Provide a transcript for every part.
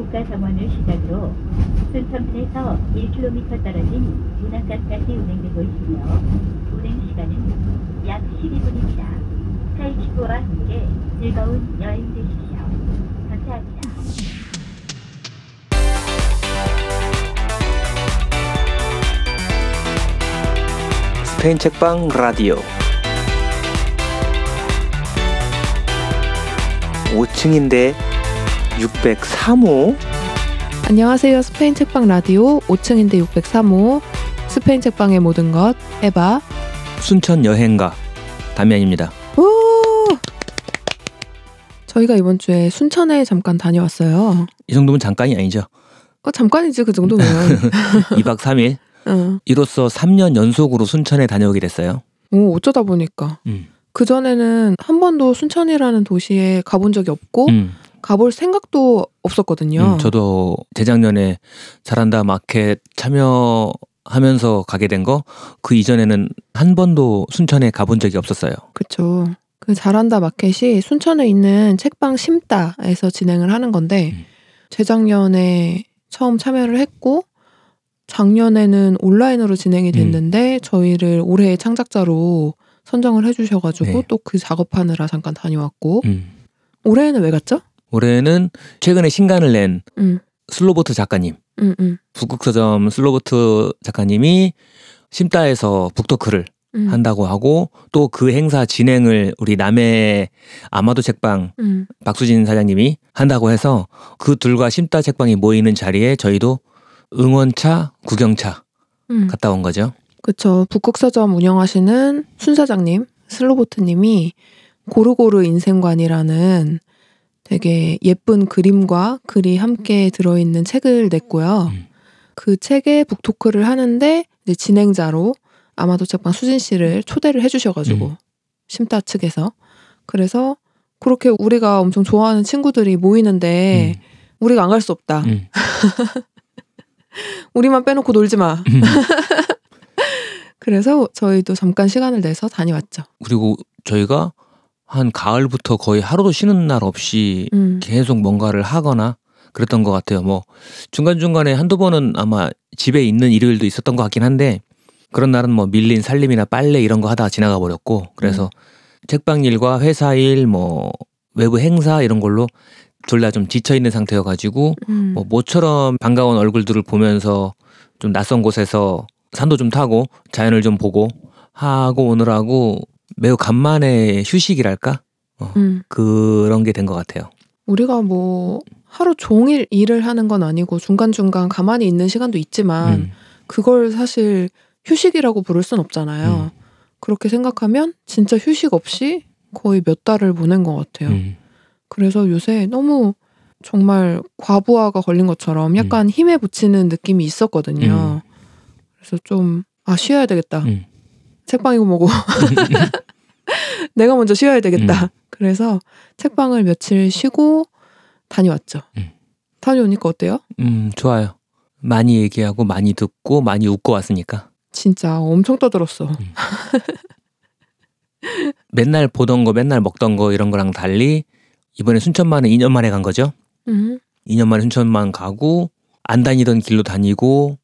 국가정원을 시작으로 순천에서 1km 떨어진 문학각까지 운행되고 있으며 운행 시간은 약 12분입니다. 스카이큐브와 함께 즐거운 여행 되십시오. 감사합니다. 스페인 책방 라디오 5층인데 603호 안녕하세요. 스페인 책방 라디오 5층인데 603호 스페인 책방의 모든 것 에바 순천 여행가 담양입니다. 오! 저희가 이번 주에 순천에 잠깐 다녀왔어요. 이 정도면 잠깐이 아니죠. 어, 잠깐이지 그 정도면. 2박 3일 어. 이로써 3년 연속으로 순천에 다녀오게 됐어요. 오, 어쩌다 보니까 음. 그 전에는 한 번도 순천이라는 도시에 가본 적이 없고 음, 가볼 생각도 없었거든요. 음, 저도 재작년에 잘한다 마켓 참여 하면서 가게 된 거 그 이전에는 한 번도 순천에 가본 적이 없었어요. 그쵸. 그 잘한다 마켓이 순천에 있는 책방 심다에서 진행을 하는 건데 음. 재작년에 처음 참여를 했고 작년에는 온라인으로 진행이 됐는데 저희를 올해의 창작자로 선정을 해주셔가지고 네. 또그 작업하느라 잠깐 다녀왔고 음. 올해는 왜 갔죠? 올해는 최근에 신간을 낸 응, 슬로보트 작가님 응, 응, 북극서점 슬로보트 작가님이 심다에서 북토크를 응, 한다고 하고 또 그 행사 진행을 우리 남해 아마도 책방 응. 박수진 사장님이 한다고 해서 그 둘과 심다 책방이 모이는 자리에 저희도 응원차 구경차 응. 갔다 온 거죠. 그쵸. 북극서점 운영하시는 순 사장님, 슬로보트님이 고르고르 인생관이라는 되게 예쁜 그림과 글이 함께 들어있는 책을 냈고요. 음. 그 책에 북토크를 하는데 이제 진행자로 아마도 책방 수진 씨를 초대를 해주셔가지고 음. 심다 측에서 그래서 그렇게 우리가 엄청 좋아하는 친구들이 모이는데 우리가 안 갈 수 없다. 음. 우리만 빼놓고 놀지 마. 음. 그래서 저희도 잠깐 시간을 내서 다녀왔죠. 그리고 저희가 한 가을부터 거의 하루도 쉬는 날 없이 음. 계속 뭔가를 하거나 그랬던 것 같아요. 뭐 중간중간에 한두 번은 아마 집에 있는 일요일도 있었던 것 같긴 한데 그런 날은 뭐 밀린 살림이나 빨래 이런 거 하다가 지나가 버렸고 그래서 책방 일과 회사 일, 뭐 외부 행사 이런 걸로 둘다좀 지쳐 있는 상태여가지고 음. 뭐 모처럼 반가운 얼굴들을 보면서 좀 낯선 곳에서 산도 좀 타고 자연을 좀 보고 하고 오느라고 매우 간만에 휴식이랄까 음. 그런 게 된 것 같아요. 우리가 뭐 하루 종일 일을 하는 건 아니고 중간 중간 가만히 있는 시간도 있지만 음, 그걸 사실 휴식이라고 부를 순 없잖아요. 음. 그렇게 생각하면 진짜 휴식 없이 거의 몇 달을 보낸 것 같아요. 음, 그래서 요새 너무 정말 과부하가 걸린 것처럼 약간 힘에 부치는 느낌이 있었거든요. 그래서 좀, 아, 쉬어야 되겠다. 음. 책방이고 뭐고. 내가 먼저 쉬어야 되겠다. 음. 그래서 책방을 며칠 쉬고 다녀왔죠. 음. 다녀오니까 어때요? 음, 좋아요. 많이 얘기하고 많이 듣고 많이 웃고 왔으니까 진짜 엄청 떠들었어. 음. 맨날 보던 거 맨날 먹던 거 이런 거랑 달리 이번에 순천만에 2년 만에 간 거죠. 음. 2년 만에 순천만 가고 안 다니던 길로 다니고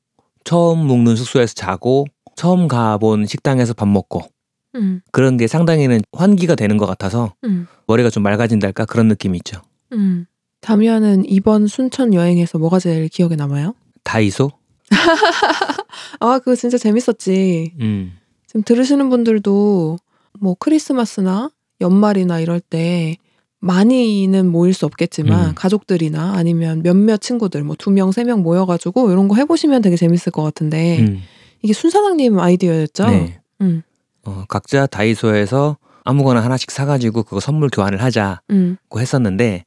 처음 묵는 숙소에서 자고 처음 가본 식당에서 밥 먹고 음. 그런 게 상당히는 환기가 되는 것 같아서 음. 머리가 좀 맑아진달까 그런 느낌이 있죠. 음. 다미아는 이번 순천 여행에서 뭐가 제일 기억에 남아요? 다이소? 아, 그거 진짜 재밌었지. 음, 지금 들으시는 분들도 뭐 크리스마스나 연말이나 이럴 때 많이는 모일 수 없겠지만 음. 가족들이나 아니면 몇몇 친구들 뭐 두 명, 세 명 모여가지고 이런 거 해보시면 되게 재밌을 것 같은데 음, 이게 순 사장님 아이디어였죠? 네. 음, 어, 각자 다이소에서 아무거나 하나씩 사가지고 그거 선물 교환을 하자고 음, 했었는데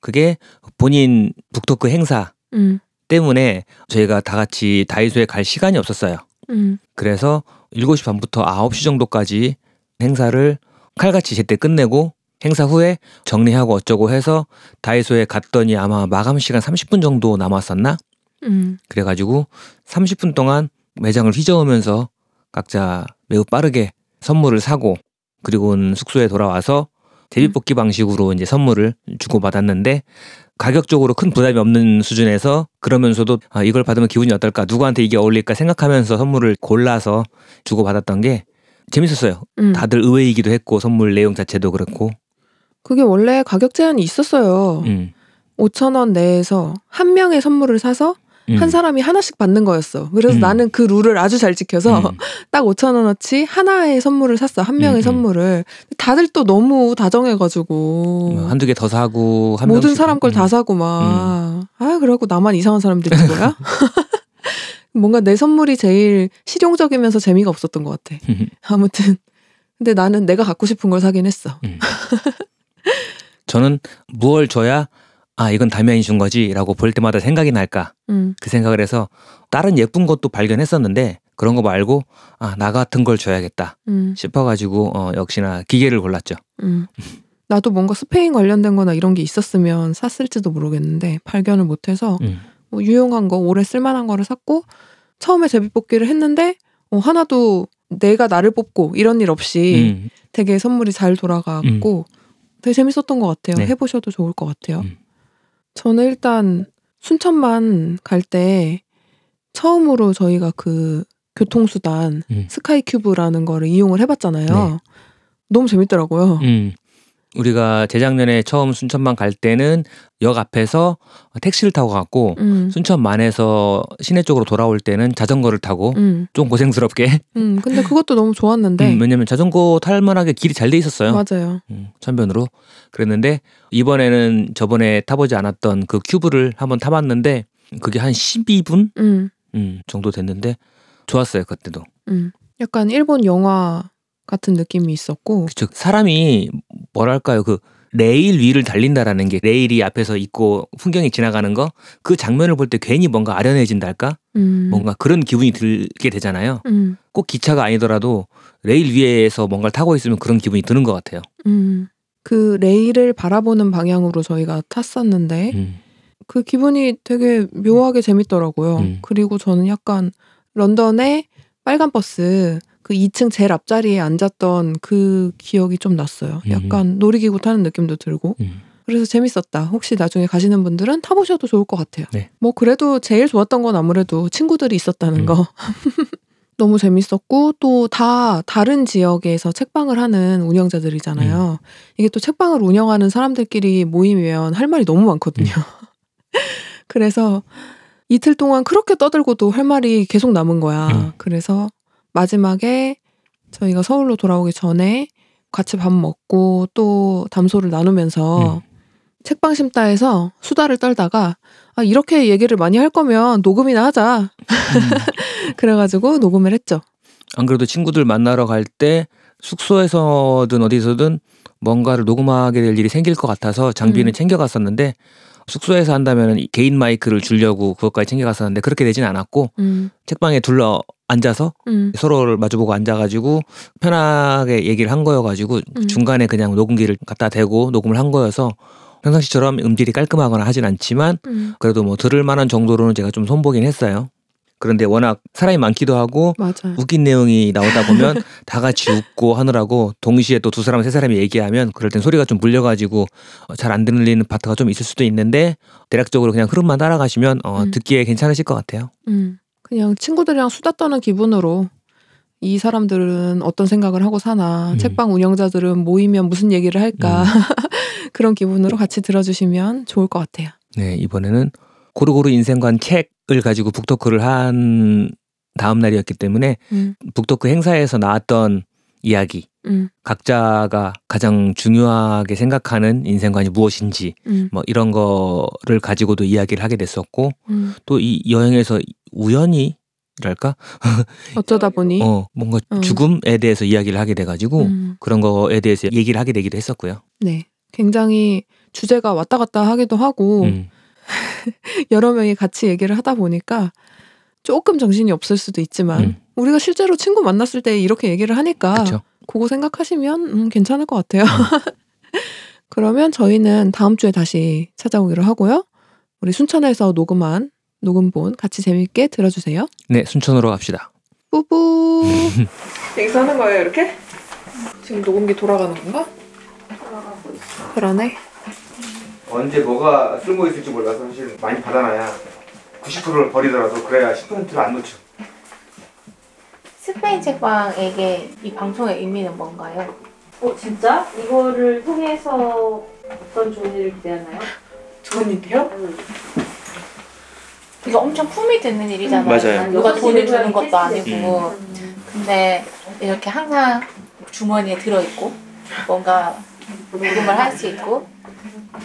그게 본인 북토크 행사 음, 때문에 저희가 다 같이 다이소에 갈 시간이 없었어요. 음, 그래서 7시 반부터 9시 정도까지 행사를 칼같이 제때 끝내고 행사 후에 정리하고 어쩌고 해서 다이소에 갔더니 아마 마감 시간 30분 정도 남았었나? 음, 그래가지고 30분 동안 매장을 휘저으면서 각자 매우 빠르게 선물을 사고 그리고는 숙소에 돌아와서 제비뽑기 방식으로 이제 선물을 주고 받았는데 가격적으로 큰 부담이 없는 수준에서 그러면서도 아, 이걸 받으면 기분이 어떨까 누구한테 이게 어울릴까 생각하면서 선물을 골라서 주고 받았던 게 재밌었어요. 음. 다들 의외이기도 했고 선물 내용 자체도 그렇고. 그게 원래 가격 제한이 있었어요. 음. 5천 원 내에서 한 명의 선물을 사서 음. 한 사람이 하나씩 받는 거였어. 그래서 음. 나는 그 룰을 아주 잘 지켜서 음. 딱 5천 원어치 하나의 선물을 샀어. 한 명의 음, 음. 선물을. 다들 또 너무 다정해가지고 뭐 한두 개 더 사고 한 모든 명씩- 사람 걸다 음. 사고 막. 아 그러고 나만 이상한 사람들이 된 거야? 뭔가 내 선물이 제일 실용적이면서 재미가 없었던 것 같아. 아무튼 근데 나는 내가 갖고 싶은 걸 사긴 했어. 저는 무얼 줘야 아 이건 담양이 준 거지라고 볼 때마다 생각이 날까 음, 그 생각을 해서 다른 예쁜 것도 발견했었는데 그런 거 말고 아 나 같은 걸 줘야겠다 음, 싶어가지고 어, 역시나 기계를 골랐죠. 음. 나도 뭔가 스페인 관련된 거나 이런 게 있었으면 샀을지도 모르겠는데 발견을 못해서 음. 뭐 유용한 거 오래 쓸만한 거를 샀고 처음에 제비뽑기를 했는데 어, 하나도 내가 나를 뽑고 이런 일 없이 음. 되게 선물이 잘 돌아갔고 되게 재밌었던 것 같아요. 네. 해보셔도 좋을 것 같아요. 음. 저는 일단 순천만 갈 때 처음으로 저희가 그 교통수단 음. 스카이큐브라는 거를 이용을 해봤잖아요. 네. 너무 재밌더라고요. 음. 우리가 재작년에 처음 순천만 갈 때는 역 앞에서 택시를 타고 갔고 음, 순천만에서 시내 쪽으로 돌아올 때는 자전거를 타고 음, 좀 고생스럽게 음. 근데 그것도 너무 좋았는데 음, 왜냐면 자전거 탈 만하게 길이 잘 돼 있었어요. 맞아요. 음, 천변으로 그랬는데 이번에는 저번에 타보지 않았던 그 큐브를 한번 타봤는데 그게 한 12분 음, 음, 정도 됐는데 좋았어요 그때도. 음. 약간 일본 영화 같은 느낌이 있었고 즉 사람이 뭐랄까요 그 레일 위를 달린다라는 게 레일이 앞에서 있고 풍경이 지나가는 거 그 장면을 볼 때 괜히 뭔가 아련해진달까 음, 뭔가 그런 기분이 들게 되잖아요. 음, 꼭 기차가 아니더라도 레일 위에서 뭔가를 타고 있으면 그런 기분이 드는 것 같아요. 음. 그 레일을 바라보는 방향으로 저희가 탔었는데 음, 그 기분이 되게 묘하게 재밌더라고요. 음. 그리고 저는 약간 런던의 빨간 버스 그 2층 제일 앞자리에 앉았던 그 기억이 좀 났어요. 음. 약간 놀이기구 타는 느낌도 들고. 음. 그래서 재밌었다. 혹시 나중에 가시는 분들은 타보셔도 좋을 것 같아요. 네. 뭐 그래도 제일 좋았던 건 아무래도 친구들이 있었다는 음. 거. 너무 재밌었고 또 다 다른 지역에서 책방을 하는 운영자들이잖아요. 이게 또 책방을 운영하는 사람들끼리 모이면 할 말이 너무 많거든요. 그래서 이틀 동안 그렇게 떠들고도 할 말이 계속 남은 거야. 음. 그래서 마지막에 저희가 서울로 돌아오기 전에 같이 밥 먹고 또 담소를 나누면서 음. 책방 심다에서 수다를 떨다가 아, 이렇게 얘기를 많이 할 거면 녹음이나 하자. 그래가지고 녹음을 했죠. 안 그래도 친구들 만나러 갈 때 숙소에서든 어디서든 뭔가를 녹음하게 될 일이 생길 것 같아서 장비는 음. 챙겨갔었는데 숙소에서 한다면 개인 마이크를 주려고 그것까지 챙겨갔었는데 그렇게 되진 않았고 음, 책방에 둘러 앉아서 음, 서로를 마주보고 앉아가지고 편하게 얘기를 한 거여가지고 음. 중간에 그냥 녹음기를 갖다 대고 녹음을 한 거여서 평상시처럼 음질이 깔끔하거나 하진 않지만 음. 그래도 뭐 들을 만한 정도로는 제가 좀 손보긴 했어요. 그런데 워낙 사람이 많기도 하고 맞아요. 웃긴 내용이 나오다 보면 다 같이 웃고 하느라고 동시에 또 두 사람 세 사람이 얘기하면 그럴 땐 소리가 좀 물려가지고 어, 잘안 들리는 파트가 좀 있을 수도 있는데 대략적으로 그냥 흐름만 따라가시면 어, 음. 듣기에 괜찮으실 것 같아요. 음, 그냥 친구들이랑 수다 떠는 기분으로 이 사람들은 어떤 생각을 하고 사나, 음. 책방 운영자들은 모이면 무슨 얘기를 할까 그런 기분으로 같이 들어주시면 좋을 것 같아요. 네 이번에는 고루고루 인생관 책을 가지고 북토크를 한 다음 날이었기 때문에 음, 북토크 행사에서 나왔던 이야기 음, 각자가 가장 중요하게 생각하는 인생관이 무엇인지 음, 뭐 이런 거를 가지고도 이야기를 하게 됐었고 음. 또이 여행에서 우연히 랄까? 어쩌다 보니? 어 뭔가 어. 죽음에 대해서 이야기를 하게 돼가지고 음, 그런 거에 대해서 얘기를 하게 되기도 했었고요. 네, 굉장히 주제가 왔다 갔다 하기도 하고 음, 여러 명이 같이 얘기를 하다 보니까 조금 정신이 없을 수도 있지만 음. 우리가 실제로 친구 만났을 때 이렇게 얘기를 하니까 그렇죠. 그거 생각하시면 음, 괜찮을 것 같아요. 그러면 저희는 다음 주에 다시 찾아오기로 하고요. 우리 순천에서 녹음한 녹음본 같이 재밌게 들어주세요. 네 순천으로 갑시다. 뿌뿌. 여기서 하는 거예요, 이렇게? 지금 녹음기 돌아가는 건가? 돌아가고 있어. 그러네. 언제 뭐가 쓸모 있을지 몰라서 사실 많이 받아놔야 90%를 버리더라도 그래야 10%를 안 놓쳐. 스페인 책방에게 이 방송의 의미는 뭔가요? 어 진짜? 이거를 통해서 어떤 좋은 일을 기대하나요? 좋은 일이요? 이거 엄청 품이 드는 일이잖아요. 맞아요. 누가 여섯 돈을 시를 주는 것도 해야지. 아니고. 근데 이렇게 항상 주머니에 들어있고 뭔가 녹음을 할 수 있고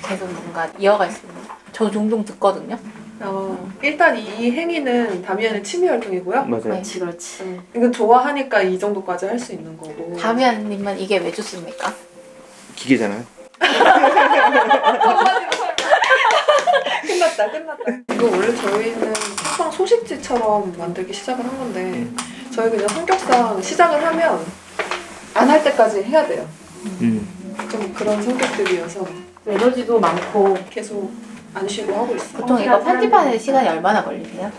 계속 뭔가 이어갈 수 있는. 저 종종 듣거든요. 어, 일단 이 행위는 다미안의 취미 활동이고요. 맞아요. 그렇지 그렇지. 이건 좋아하니까 이 정도까지 할 수 있는 거고. 다미안님은 이게 왜 좋습니까? 기계잖아요. 끝났다, 끝났다. 이거 원래 저희는 책방 소식지처럼 만들기 시작을 한 건데 저희 그냥 성격상 시작을 하면 안 할 때까지 해야 돼요. 음. 좀 그런 성격들이어서 에너지도 많고 계속 안 쉬고 하고 있어. 보통 이거 편집하는 시간이 얼마나 걸리세요?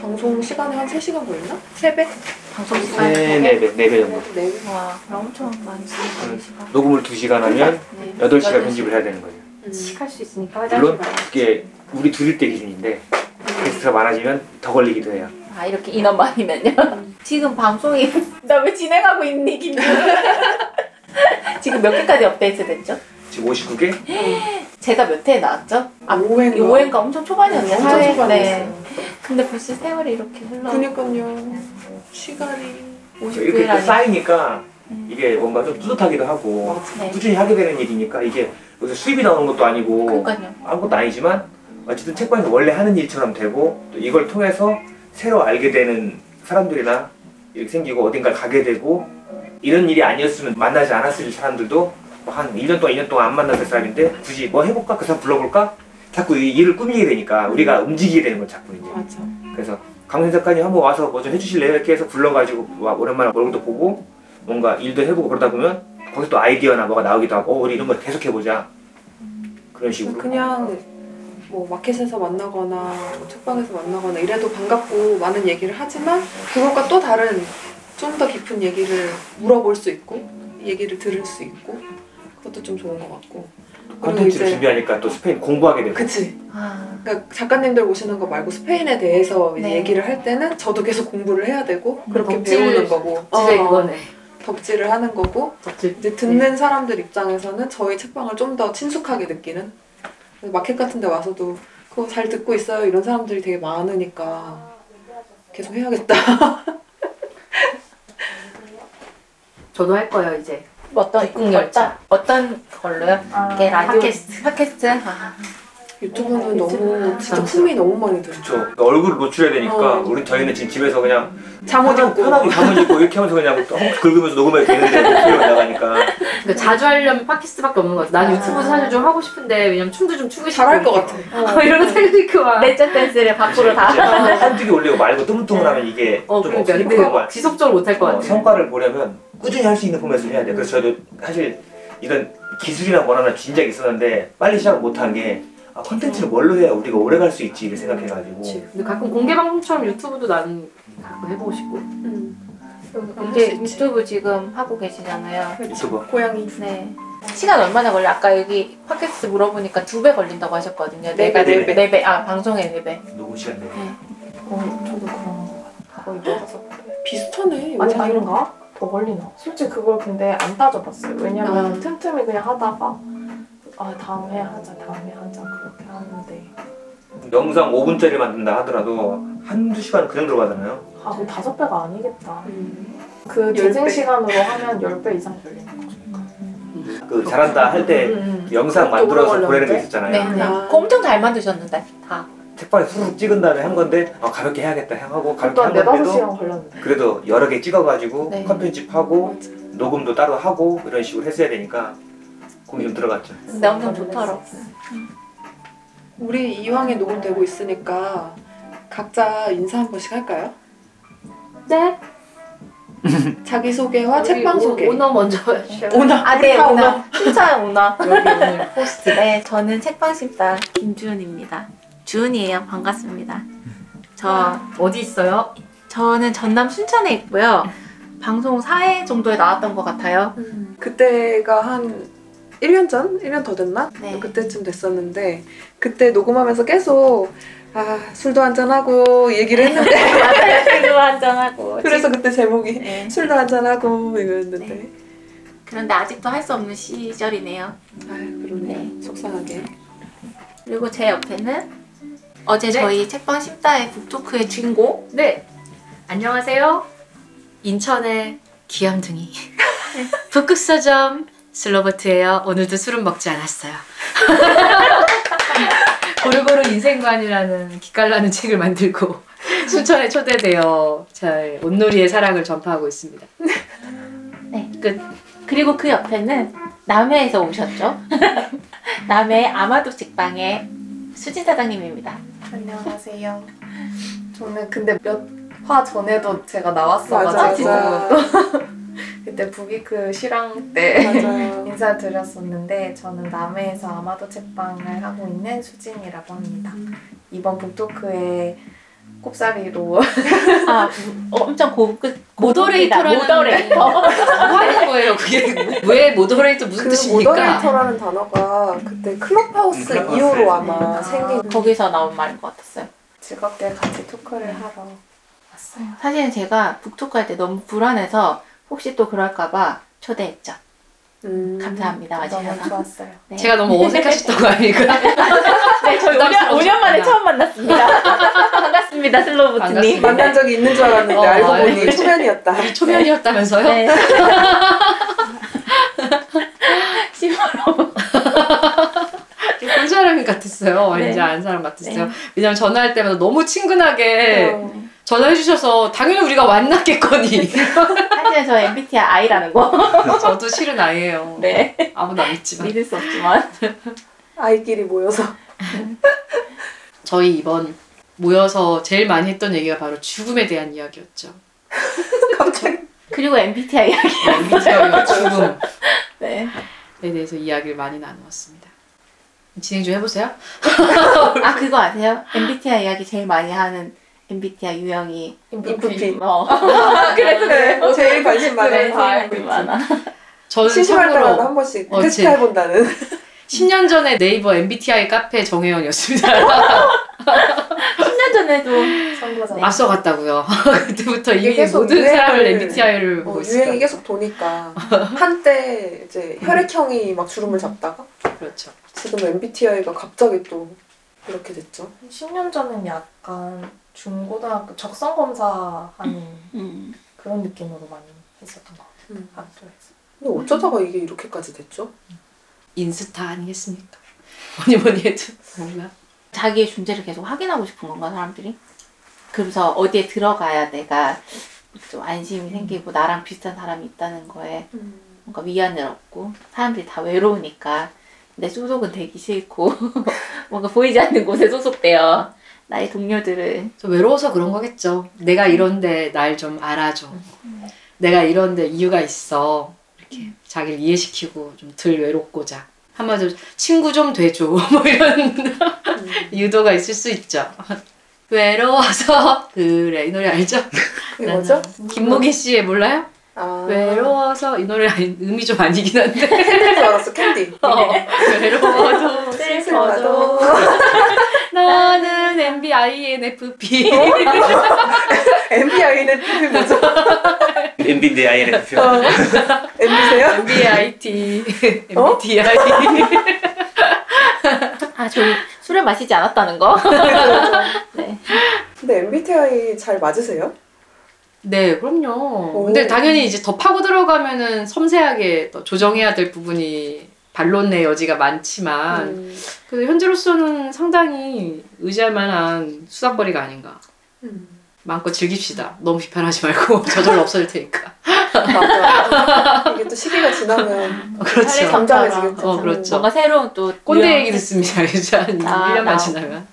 방송 시간에 한 3시간 걸리나? 3배? 방송 시간? 네 네 네 네배 정도. 4배? 와, 그럼 엄청 많이 쓰는 시간. 녹음을 2 시간 하면 네. 8시간 편집을 해야 되는 거예요. 할수 있으니까 물론. 그게 우리 둘일 때 기준인데 게스트가 많아지면 더 걸리기도 해요. 아 이렇게 인원 많으면요? 지금 방송이 나 왜 진행하고 있니 김준 지금 몇 개까지 업데이트 됐죠? 지금 59개? 제가 몇 회에 나왔죠? 아 5회인가? 5회인가 엄청 초반이었네 엄청 사회. 초반이었어요. 근데 벌써 세월이 이렇게 흘러 그니까요. 시간이. 이렇게 또 50회라니 쌓이니까 이게 뭔가 좀 뿌듯하기도 하고 네. 꾸준히 하게 되는 일이니까 이게 여기서 수입이 나오는 것도 아니고 그러니까요 아무것도 아니지만 어쨌든 책방에서 원래 하는 일처럼 되고 또 이걸 통해서 새로 알게 되는 사람들이나 이렇게 생기고 어딘가 가게 되고 이런 일이 아니었으면 만나지 않았을 사람들도 뭐 한 1년 동안 2년 동안 안 만났을 사람인데 굳이 뭐 해볼까? 그 사람 불러볼까? 자꾸 이 일을 꾸미게 되니까 우리가 움직이게 되는 거 자꾸 이제 맞아. 그래서 강민 작가님 한번 와서 뭐 좀 해주실래요? 이렇게 해서 불러가지고 와, 오랜만에 얼굴도 보고 뭔가 일도 해보고 그러다 보면 거기서 또 아이디어나 뭐가 나오기도 하고 어, 우리 이런 거 계속 해보자 그런 식으로 그냥 뭐 마켓에서 만나거나 뭐 책방에서 만나거나 이래도 반갑고 많은 얘기를 하지만 그것과 또 다른 좀 더 깊은 얘기를 물어볼 수 있고 얘기를 들을 수 있고 그것도 좀 좋은 것 같고. 콘텐츠를 이제 준비하니까 또 스페인 공부하게 되고. 그치. 아, 그러니까 작가님들 오시는 거 말고 스페인에 대해서 이제 네. 얘기를 할 때는 저도 계속 공부를 해야 되고 그렇게 덕질, 배우는 거고. 진짜 어, 이거네. 덕질을 하는 거고. 덕질. 이제 듣는 사람들 입장에서는 저희 책방을 좀 더 친숙하게 느끼는. 마켓 같은 데 와서도 그거 잘 듣고 있어요. 이런 사람들이 되게 많으니까 계속 해야겠다. 저도 할 거예요 이제. 어떤 북극 열차. 어떤, 걸로요? 이게 라디오 팟캐스트. 팟캐스트? 아, 유튜브는 너무 진짜. 품이 너무 많이 들죠 그렇죠 그러니까 얼굴을 노출해야 되니까 어. 우리 저희는 지금 집에서 그냥 잠옷 입고 편하게 잠옷 입고 이렇게 하면서 그냥 헝 긁으면서 녹음해도 되는데 목소리가 나가니까 그러니까 자주 하려면 팟캐스트밖에 없는 것 같아. 난 아. 유튜브 사실 좀 하고 싶은데 왜냐면 춤도 좀 추고 싶고. 잘할 것 같아 어, 이런 거 살리고 막. 내적 댄스를 밖으로 다 이제 한두 개 올리고 말고 뜨문뜨문하면 이게 어 좀 그러니까 없으니까 근데 그거 지속적으로 못할 것 어, 같아. 성과를 보려면 꾸준히 할 수 있는 포맷을 해야 돼. 그래서 저도 사실 이런 기술이나 뭐라나 진작에 있었는데 빨리 시작을 못한 게 아, 컨텐츠를 뭘로 해야 우리가 오래 갈 수 있지 를 생각해가지고 그치. 근데 가끔 공개 방송처럼 유튜브도 나는 가끔 해보고 싶고. 음. 이제 유튜브 지금 하고 계시잖아요. 유튜버 고양이 네. 시간 얼마나 걸려? 아까 여기 팟캐스트 물어보니까 두 배 걸린다고 하셨거든요. 네 배, 네네 배, 네 배, 아 방송에 네 배. 녹음 시간 내에 어, 저도 그런 거 같아. 거의 배. 비슷하네 아니 여기랑. 아닌가? 더 걸리나? 솔직히 그걸 근데 안 따져봤어요. 왜냐면 아. 틈틈이 그냥 하다가 아 다음에 하자 다음에 하자 그렇게 하는데 영상 5분짜리 만든다 하더라도 한두 시간 그냥 들어가잖아요. 아 그럼 다섯 배가 아니겠다. 음. 그열 재생 배. 시간으로 하면 열배 이상 걸리는 거죠. 그 잘한다 할 때 음, 음. 영상 만들어서 보내는 게? 있었잖아요. 네, 네. 아. 그거 엄청 잘 만드셨는데 다. 책방에 수록 찍은 다음에 한 건데 아, 가볍게 해야겠다 하고 가볍게 한 건데도. 그래도 여러 개 찍어가지고 네. 컨텐츠하고 맞아. 녹음도 따로 하고 이런 식으로 했어야 되니까 공이 좀 들어갔죠. 근데 엄청 좋더라고. 우리 이왕에 녹음되고 있으니까 각자 인사 한 번씩 할까요? 네. 자기 소개와 우리 책방 오- 소개 오너 먼저 해주세요. 오너 아, 네, 오너. 순천 오너. 여기 오늘 호스트. 네, 저는 책방심다 김주은입니다. 주은이에요. 반갑습니다. 저 어디 있어요? 저는 전남 순천에 있고요. 방송 4회 정도에 나왔던 것 같아요. 음, 그때가 한 1년 전? 1년 더 됐나? 네. 그때쯤 됐었는데 그때 녹음하면서 계속 아 술도 한잔하고 얘기를 했는데 맞아요. 술도 한잔하고. 그래서 그때 제목이 네. 술도 한잔하고 이거였는데 네. 그런데 아직도 할 수 없는 시절이네요. 아유 그러네 네. 속상하게 그리고 제 옆에는 어제 저희 책방 십다의 북토크의 주인공 네. 안녕하세요. 인천의 귀염둥이 북극서점 슬로버트예요. 오늘도 술은 먹지 않았어요. 고루고루 인생관이라는 기깔나는 책을 만들고 순천에 초대되어 잘 온놀이의 사랑을 전파하고 있습니다. 네, 끝. 그리고 그 옆에는 남해에서 오셨죠? 남해 아마도 책방의 수진 사장님입니다. 안녕하세요. 저는 근데 몇 화 전에도 제가 나왔어가지고 맞아 그때 부기크 실황 때 맞아 인사 드렸었는데 저는 남해에서 아마도 책방을 하고 있는 수진이라고 합니다. 이번 북토크에 꼽사리로 아, 어, 엄청 고급 moderator라는 moderator. 뭐 하는 거예요? 그게 왜 moderator 무슨 그 뜻입니까? moderator라는 단어가 그때 클럽하우스 클럽하우스. 이후로 아마 아. 생긴 거기서 나온 말인 것 같았어요. 즐겁게 같이 토크를 하러 왔어요. 사실은 제가 북토크 할 때 너무 불안해서 혹시 또 그럴까봐 초대했죠. 음. 감사합니다. 너무 와주셔서. 좋았어요. 네. 제가 너무 어색하셨던 거 아닙니까? 네, 저희 5년, 5년 만에 처음 만났습니다. 반갑습니다, 슬로우부트님. 반갑습니다. 만난 적이 있는 줄 알았는데 어, 알고 아니. 보니 초면이었다 초면이었다면서요? 네. 심으로. 본 사람 같았어요. 완전 네. 안 사람 같았어요. 네. 왜냐면 전화할 때마다 너무 친근하게 어. 전화해 주셔서 당연히 우리가 만났겠거니. 사실은 저 MBTI I라는 거. 저도 실은 아니에요. 네. 아무도 안 믿지만. 믿을 수 없지만. 아이끼리 모여서 저희 이번 모여서 제일 많이 했던 얘기가 바로 죽음에 대한 이야기였죠. 갑자기 그리고 MBTI 이야기. MBTI와 죽음에 네. 대해서 이야기를 많이 나누었습니다. 진행 좀 해보세요. 아, 그거 아세요? MBTI 이야기 제일 많이 하는 MBTI 유형이. 인프피 어. 그래서 그래 제일 관심 많은 그래, 다 제일 있지 많아. 저는 심심할 때마다 한 번씩 어, 테스트 제- 해본다는 10년 전에 네이버 MBTI 카페 정혜연이었습니다. 10년 전에도 선거잖아. 앞서갔다고요. 그때부터 계속 모든 유행을- 사람을 MBTI를 어, 보고 유행이 있어요. 계속 도니까 한때 이제 혈액형이 막 주름을 잡다가 그렇죠. 지금 MBTI가 갑자기 또 이렇게 됐죠. 10년 전엔 약간 중고등학교 적성 검사 하는 음. 그런 느낌으로 많이 했었던 것 같아요. 음. 학교에서. 근데 어쩌다가 이게 이렇게까지 됐죠? 인스타 아니겠습니까? 뭐니 뭐니 해도 뭔가 자기의 존재를 계속 확인하고 싶은 건가 사람들이? 그래서 어디에 들어가야 내가 좀 안심이 생기고 나랑 비슷한 사람이 있다는 거에 뭔가 위안을 얻고 사람들이 다 외로우니까 내 소속은 되기 싫고 뭔가 보이지 않는 곳에 소속되어 나의 동료들을 좀 외로워서 그런 거겠죠. 내가 이런데 날 좀 알아줘. 내가 이런데 이유가 있어. 이렇게 자기를 이해시키고 좀 덜 외롭고자. 한마디로 친구 좀 돼줘. 뭐 이런 의도가 있을 수 있죠. 외로워서 그래 이 노래 알죠? 뭐죠? 김목희 씨의 몰라요? 아 외로워서 이 노래 아니, 음이 좀 아니긴 한데 캔디인 줄 알았어 캔디. 어, 외로워도 슬퍼도 나는 MBINFP MBI는 TV 뭐죠? MB인데 INFP. 어. MB세요? MBIT 어? MBTI 아 저희 술을 마시지 않았다는 거? 네. 근데 MBTI 잘 맞으세요? 네, 그럼요. 오. 근데 당연히 이제 더 파고 들어가면은 섬세하게 또 조정해야 될 부분이 반론의 여지가 많지만 음. 그래도 현재로서는 상당히 의지할 만한 수다거리가 아닌가. 음. 마음껏 즐깁시다. 너무 비판하지 말고 저절로 없어질 테니까. 맞아. 이게 또 시기가 지나면 그렇죠. 잠잠해지겠죠. 어, 그렇죠. 뭔가 새로운 또 꼰대 얘기 듣습니다. 이제 한 아, 1년만 나. 지나면.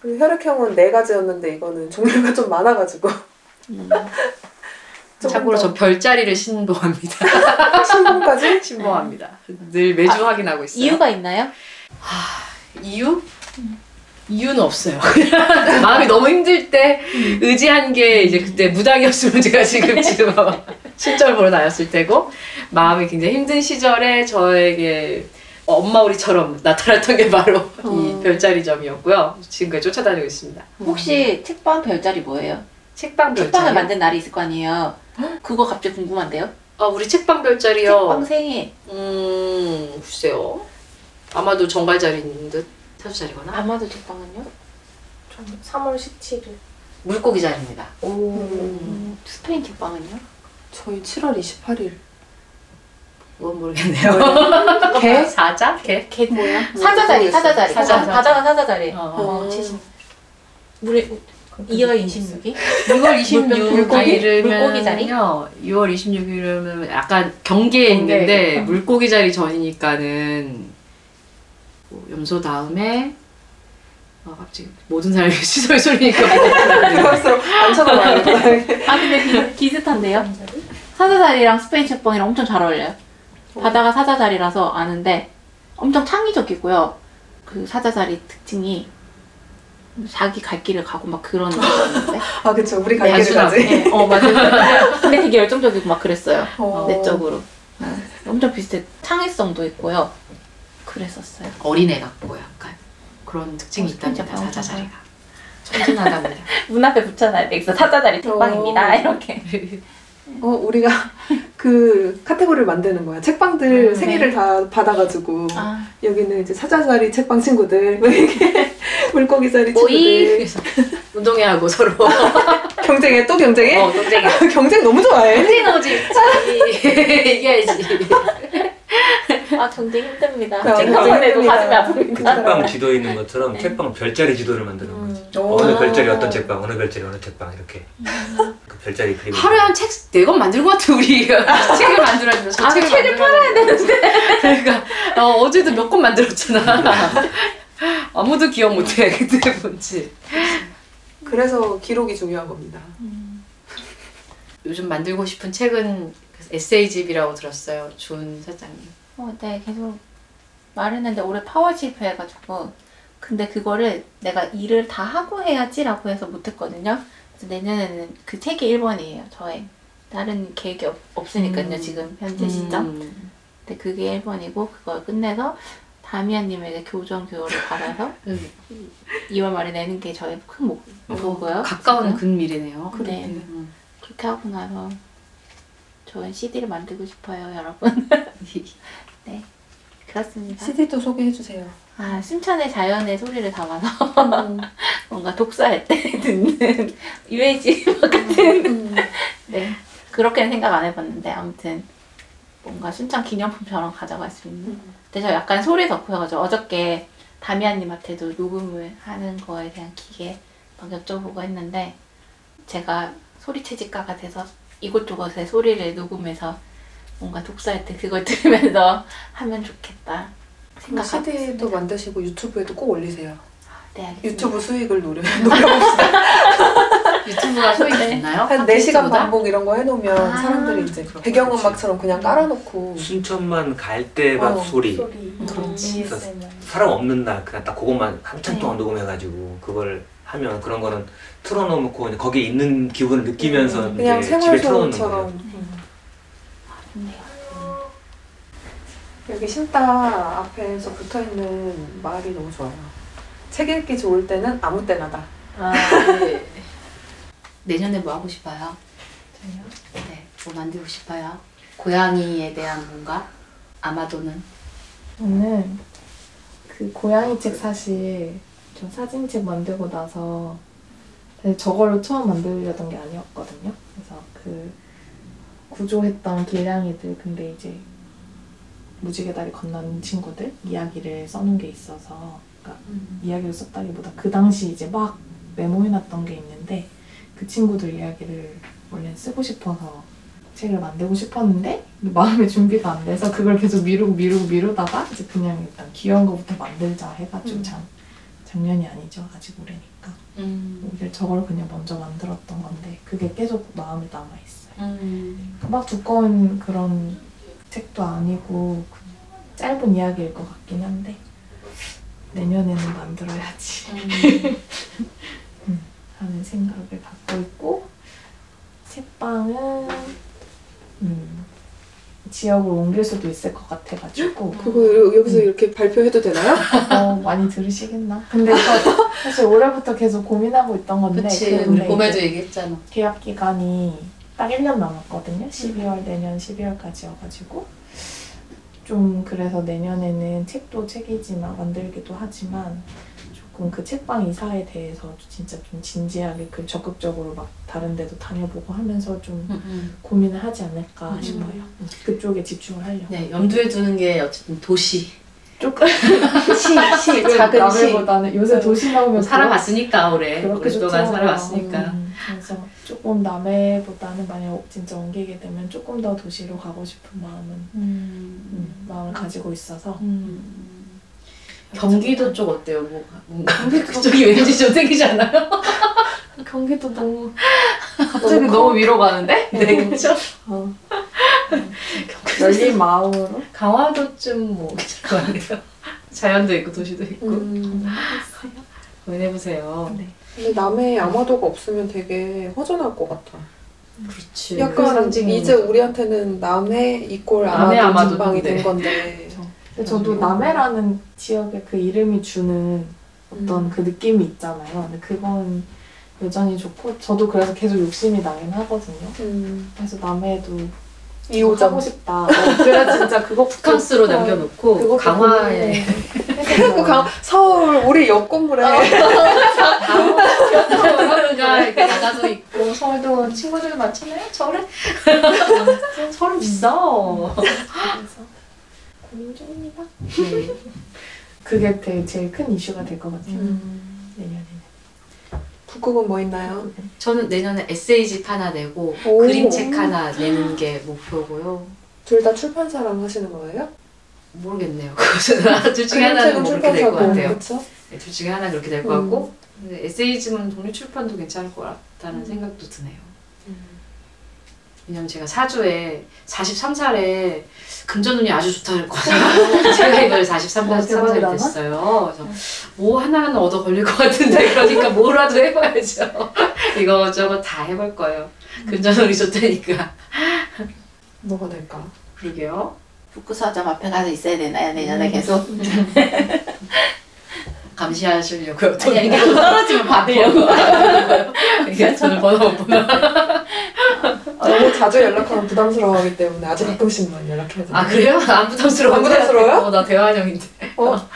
그리고 혈액형은 네 가지였는데 이거는 종류가 좀 많아가지고 참고로 더 저 별자리를 신봉합니다. 신분까지 신봉합니다. 늘 매주 확인하고 있어요. 이유가 있나요? 이유? 이유는 없어요. 마음이 너무 힘들 때 의지한 게 이제 그때 무당이었으면 제가 지금 지금 친절 보러 다녔을 때고 마음이 굉장히 힘든 시절에 저에게 엄마 우리처럼 나타났던 게 바로 이 어. 별자리 점이었고요. 지금까지 쫓아다니고 있습니다. 혹시 책방 별자리 뭐예요? 책방 책방을 별자리. 만든 날이 있을 거 아니에요? 그거 갑자기 궁금한데요? 아 우리 책방 별자리요. 책방 생일 음 글쎄요. 아마도 정갈 자리인 듯 사주자리거나 아마도 책방은요? 좀 3월 17일. 물고기 자리입니다. 오. 음, 스페인 책방은요? 저희 7월 28일. 그건 모르겠네요. 개? 사자? 개? 걔 뭐야? 사자 자리, 사자 자리. 사자. 사자, 바다가 사자 자리. 어. 어, 70. 물에 2월 26일? 6월 26일 물고기? 이르면요. 물고기 자리? 6월 26일이면 약간 경계에 있는데. 물고기 자리 전이니까는 뭐 염소 다음에 아 갑자기 모든 사람이 시소리 소리니까 벌써 안 쳐다봐요. 아 근데 비, 비슷한데요? 사자자리랑 스페인 책방이랑 엄청 잘 어울려요. 바다가 사자자리라서 아는데 엄청 창의적이고요. 그 사자자리 특징이 자기 갈 길을 가고 막 그런 게 있는데. 아 그쵸. 우리 갈 길을 가지. 네, 어 맞아요. 근데 되게 열정적이고 막 그랬어요. 어. 내적으로. 네, 엄청 비슷해. 창의성도 있고요. 그랬었어요. 어린애 같고 약간 그런 특징이 어, 있답니다 사자 자리가 천진하답니다. 문 앞에 붙여놔야 돼. 그래서 사자자리. 어. 이렇게. 어 우리가 그 카테고리를 만드는 거야. 책방들 음, 생일을 다 받아가지고 아, 여기는 이제 사자자리 책방 친구들, 뭐 이렇게 물고기자리 친구들 운동회하고 서로 경쟁해 또 경쟁해? 어 동생이 경쟁 너무 좋아해. 동생이 이겨야지. 아 경쟁 힘듭니다. 어, 생각만 해도. 가슴이 아픕니다. 책방 지도에 있는 것처럼 책방 별자리 지도를 만드는 거죠. 오. 어느 별자리 어떤 책방, 어느 별자리 어느 책방 이렇게 그 별자리 그리고 하루에 한 책 네 권 만들 것 같아 우리가 책을 만들어야죠. 저 아, 책을, 책을 팔아야 되는데. 그러니까 어, 어제도 몇 권 만들었잖아. 아무도 기억 못해 그때 뭔지. 그래서 기록이 중요한 겁니다. 요즘 만들고 싶은 책은 에세이집이라고 들었어요. 준 사장님. 어, 네, 계속 말했는데 올해 파월 실패해가지고 근데 그거를 내가 일을 다 하고 해야지라고 해서 못했거든요. 그래서 내년에는 그 책이 1번이에요. 저의 다른 계획이 없, 없으니까요. 음. 지금 현재 시점. 음. 근데 그게 1번이고 그걸 끝내서 다미안님에게 교정 교육을 받아서 음. 2월 말에 내는 게 저의 큰 목표고요. 어, 가까운 지금. 근미래네요. 네. 음. 그렇게 하고 나서 좋은 CD를 만들고 싶어요, 여러분. 네, 그렇습니다. CD도 소개해 주세요. 아, 순천의 자연의 소리를 담아서 뭔가 독서할 때 듣는 UAG 같은. 네. 그렇게는 생각 안 해봤는데 아무튼 뭔가 순천 기념품처럼 가져갈 수 있는. 근데 저 약간 소리 덕후여가지고 어저께 다미안님한테도 녹음을 하는 거에 대한 기계 막 여쭤보고 했는데 제가 소리 채집가가 돼서 이곳저곳의 소리를 녹음해서 뭔가 독서할 때 그걸 들으면서 하면 좋겠다 생각하고 CD도 있습니다. 만드시고 유튜브에도 꼭 올리세요. 네, 알겠습니다. 유튜브 수익을 노려 노려봅시다. 유튜브가 소리 됐나요? 한 4시간 팟캐스트보다? 반복 이런 거 해놓으면 아, 사람들이 이제 그렇구나. 배경음악처럼 그냥 깔아놓고 순천만 갈때막 어, 소리 소리. 그렇지. ASMR. 사람 없는 날 그냥 딱 그것만 한참 네. 동안 녹음해가지고 그걸 하면 그런 거는 틀어놓고 그냥 거기 있는 기분을 느끼면서 음, 그냥. 생활소처럼 좋네요. 여기 신따 앞에서 붙어 있는 말이 너무 좋아요. 책 읽기 좋을 때는 아무 때나다. 아, 네. 내년에 뭐 하고 싶어요? 저요? 네, 뭐 만들고 싶어요? 고양이에 대한 뭔가? 아마도는? 저는 그 고양이 책 사실 저 사진책 만들고 나서 저걸로 처음 만들려던 게 아니었거든요. 그래서 그 구조했던 길냥이들 근데 이제 무지개 다리 건너는 친구들 이야기를 써놓은 게 있어서 그러니까 이야기를 썼다기보다 그 당시 이제 막 메모해놨던 게 있는데 그 친구들 이야기를 원래 쓰고 싶어서 책을 만들고 싶었는데 마음의 준비가 안 돼서 그걸 계속 미루고 미루고 미루다가 이제 그냥 일단 귀여운 거부터 만들자 해가지고 음. 참 작년이 아니죠 아직 올해니까 음. 오히려 저걸 그냥 먼저 만들었던 건데 그게 계속 마음에 남아 있어요. 음. 막 두꺼운 그런 책도 아니고 그 짧은 이야기일 것 같긴 한데 내년에는 만들어야지 하는 생각을 갖고 있고 책방은 음, 지역을 옮길 수도 있을 것 같아가지고 그거 여- 여기서 이렇게 발표해도 되나요? 어, 많이 들으시겠나? 근데 저 사실 올해부터 계속 고민하고 있던 건데 그치 우리 봄에도 이제 얘기했잖아. 계약 기간이 딱 1년 남았거든요. 12월 내년 12월까지여가지고 좀 그래서 내년에는 책도 책이지만 만들기도 하지만 조금 그 책방 이사에 대해서 진짜 좀 진지하게 그 적극적으로 막 다른 데도 다녀보고 하면서 좀 음, 음. 고민을 하지 않을까 음. 싶어요. 음, 그쪽에 집중을 하려고. 네 염두에 두는 게 어쨌든 도시 조금 시, 시 작은 시 남해보다는 요새 도시 나오면 살아봤으니까 올해 오랫동안. 살아봤으니까 음, 그래서 조금 남해보다는 만약 진짜 옮기게 되면 조금 더 도시로 가고 싶은 마음은 음, 마음을 가지고 있어서 경기도 쪽 어때요? 뭐 뭔가 그쪽이 왠지 좀 생기지 않아요? 경기도 너무 갑자기 너무 위로 가는데? 네 그렇죠. 어, 열린 마음으로 강화도쯤 뭐 괜찮을 것 같아요. 자연도 있고 도시도 있고 음. 고민해보세요. 네. 근데 남해 양화도가 없으면 되게 허전할 것 같아. 그렇지. 약간 이제 우리한테는 남해 이꼴 남해 아마도 아마도 진방이 된 네. 건데. 근데 저도 남해라는 지역의 그 이름이 주는 어떤 음. 그 느낌이 있잖아요. 근데 그건 여전히 좋고 저도 그래서 계속 욕심이 나긴 하거든요. 음. 그래서 남해에도 이호점. 하고 싶다. 어, 그래 진짜 그거 북캉스로 그거- 남겨놓고 그것도 강화에 그 강, 서울 우리 옆 건물에 강화가 이렇게 나가도 있고 서울도 친구들 많잖아요. 서울에 서울 비싸. 중입니다. 네. 그게 되게 제일 큰 이슈가 될 것 같아요. 음. 내년에는. 북극은 뭐 있나요? 저는 내년에 에세이집 하나 내고 오. 그림책 하나 내는 게 목표고요. 둘 다 출판사랑 하시는 거예요? 모르겠네요. 그것은 둘 중에 하나는 뭐 그렇게 될 것 같아요. 네, 둘 중에 하나 그렇게 될 것 음. 같고 근데 에세이즘은 독립 출판도 괜찮을 것 같다는 생각도 드네요. 왜냐면 제가 사주에 43살에 금전운이 아주 좋다고 했거든요. 제가 이번에 43살 어, 대박이다. 됐어요. 그래서 뭐 하나는 얻어 걸릴 것 같은데 그러니까 뭐라도 해봐야죠. 이거저거 다 해볼 거예요. 금전운이 좋다니까. 뭐가 될까? 그러게요. 북구서점 앞에 가서 있어야 되나요 내년에 계속? 감시하시려고요. 아니 돈 떨어지면 받으려고. 이게 돈을 번호 못 보나. 너무 자주 연락하면 부담스러워하기 때문에 아주 가끔씩만 연락해야 돼요. 아 그래요? 안 부담스러워. 안 부담스러워요? 어, 나 대환영인데. 어?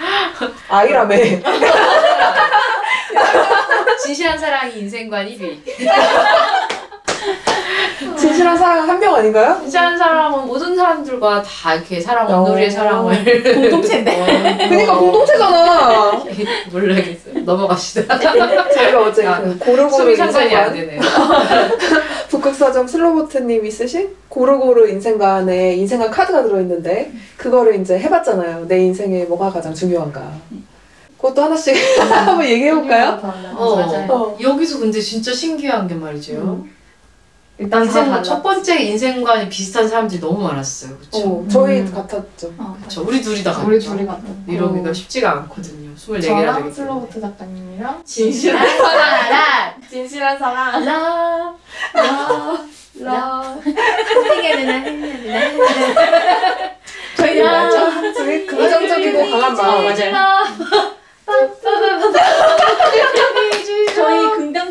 아이라며. 진실한 사랑이 인생관 1위. 진실한 사랑은 한명 아닌가요? 진실한 사람은 모든 사람들과 다 이렇게 사랑 어. 온누리의 사랑을 공동체인데. 그니까 공동체잖아. 모르겠어요. 넘어갑시다. 저희가 어제 아, 그 고르고르 수비 상관이 안 인생관 되네요. 북극서점 슬로보트님이 쓰신 고르고르 인생관에 인생관 카드가 들어있는데 그거를 이제 해봤잖아요. 내 인생에 뭐가 가장 중요한가. 그것도 하나씩 한번 얘기해볼까요? 어, 맞아요. 어. 여기서 근데 진짜 신기한 게 말이죠. 음. 일단 첫 번째 인생관이 비슷한 사람들이 너무 많았어요. 그렇죠? 어, 저희 음. 같았죠. 어, 그렇죠. 우리 둘이 다 같죠. 우리 둘이 같은. 이러기가 어. 쉽지가 않거든요. 24개나 저랑 되기 때문에. 슬로우트 작가님이랑 진실한 사랑. 진실한 사랑. 라. 라. 힘내게 되나 힘내게 되나. 저희는 뭐죠? 저희 긍정적이고 강한 마음. 맞아요.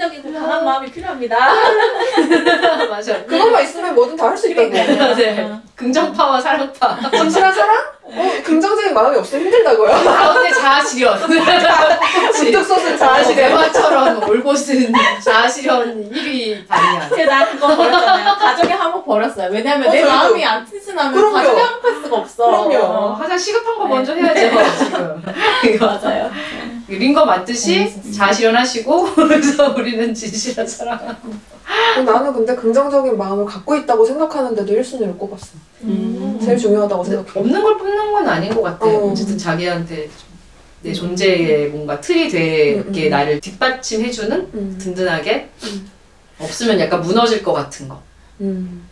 긍정적이고 강한 마음이 필요합니다. 맞아요. 그것만 있으면 뭐든 다 할 수 있다고. 네. 긍정파와 사랑파. 진실한 사랑? 어, 긍정적인 마음이 없으면 힘들다고요. 가운데 자아실현. 문득 쏟은 자아실현. 자아실현. 대화처럼 올곧은 자아실현 1위 반이야. 제가 나 그거 버렸잖아요. 가족의 한몫 버렸어요. 왜냐면 어, 내 저도요. 마음이 안 튼튼하면 그럼요. 가족의 한몫 할 수가 없어. 그럼요. 어, 가장 시급한 거 먼저 해야죠, 지금. 이거 맞아요. 링거 맞듯이 자아실현 하시고, 그래서 우리는 진실한 사랑하고. 나는 근데 긍정적인 마음을 갖고 있다고 생각하는데도 1순위를 꼽았어. 음. 제일 중요하다고 근데 생각해. 없는 걸 뽑는 건 아닌 것 같아. 어. 어쨌든 자기한테 좀내 존재에 뭔가 틀이 되게 음, 음. 나를 뒷받침해주는 음. 든든하게 음. 없으면 약간 무너질 것 같은 거. 음.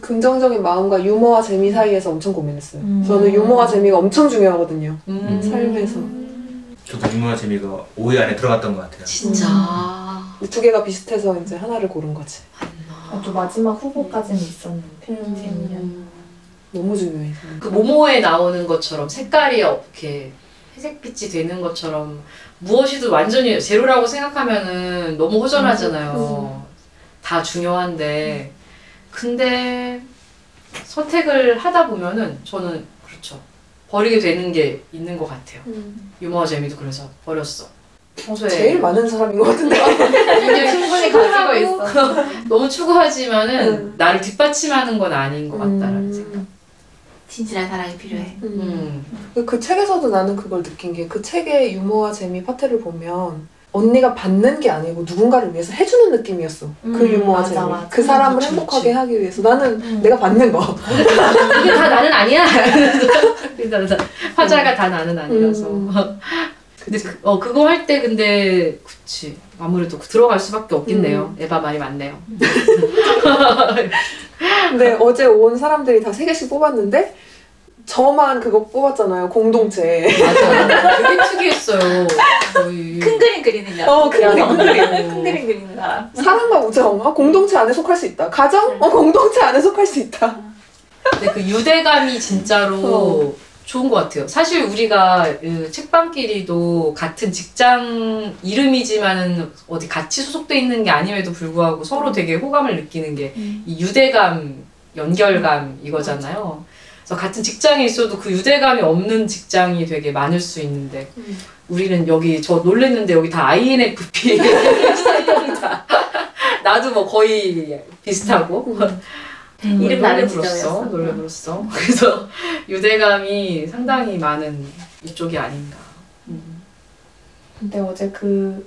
긍정적인 마음과 유머와 재미 사이에서 엄청 고민했어요. 음. 저는 유머와 재미가 엄청 중요하거든요. 음. 삶에서. 저도 유머와 재미가 5위 안에 들어갔던 것 같아요. 진짜. 두 개가 비슷해서 이제 하나를 고른 거지. 맞나. 또 마지막 후보까지는 있었는데 재미는 너무 중요해. 그 모모에 나오는 것처럼 색깔이 이렇게 회색빛이 되는 것처럼 무엇이든 완전히 제로라고 생각하면은 너무 허전하잖아요. 다 중요한데 근데 선택을 하다 보면은 저는 그렇죠 버리게 되는 게 있는 것 같아요. 유머와 재미도 그래서 버렸어. 평소에 제일 많은 사람인 것 같은데. 굉장히 충분히 가지고 있어. 너무 추구하지만은 음. 나를 뒷받침하는 건 아닌 것 같다라는 생각. 진실한 사랑이 필요해. 음. 그, 그 책에서도 나는 그걸 느낀 게 그 책의 유머와 재미 파트를 보면 언니가 받는 게 아니고 누군가를 위해서 해주는 느낌이었어. 그 음, 유머와 맞아, 재미. 맞아. 그 사람을 그치, 행복하게 그치. 하기 위해서 나는 음. 내가 받는 거. 이게 다 나는 아니야. 그래서 화자가 다 나는 아니라서. 음. 근데 그, 어 그거 할 때 근데 그치 아무래도 들어갈 수밖에 없겠네요. 에바 말이 맞네요. 근데 어제 온 사람들이 다 세 개씩 뽑았는데 저만 그거 뽑았잖아요. 공동체. 맞아. 되게 특이했어요. 거의. 큰 그림 그리는 여. 어, 큰 그림, 큰 그림. 큰 그림 그리는 사람. 사랑과 우정, 어, 공동체 안에 속할 수 있다. 가정, 어, 공동체 안에 속할 수 있다. 근데 그 유대감이 진짜로 어. 좋은 것 같아요. 사실 우리가 그 책방끼리도 같은 직장 이름이지만은 어디 같이 소속돼 있는 게 아님에도 불구하고 서로 되게 호감을 느끼는 게 이 유대감, 연결감 이거잖아요. 그래서 같은 직장에 있어도 그 유대감이 없는 직장이 되게 많을 수 있는데 우리는 여기 저 놀랬는데 여기 다 INFP 다. 나도 뭐 거의 비슷하고 이름 다른 노래 불렀어. 지점이었어. 노래 불렀어. 그래서 유대감이 상당히 많은 이쪽이 아닌가. 근데 어제 그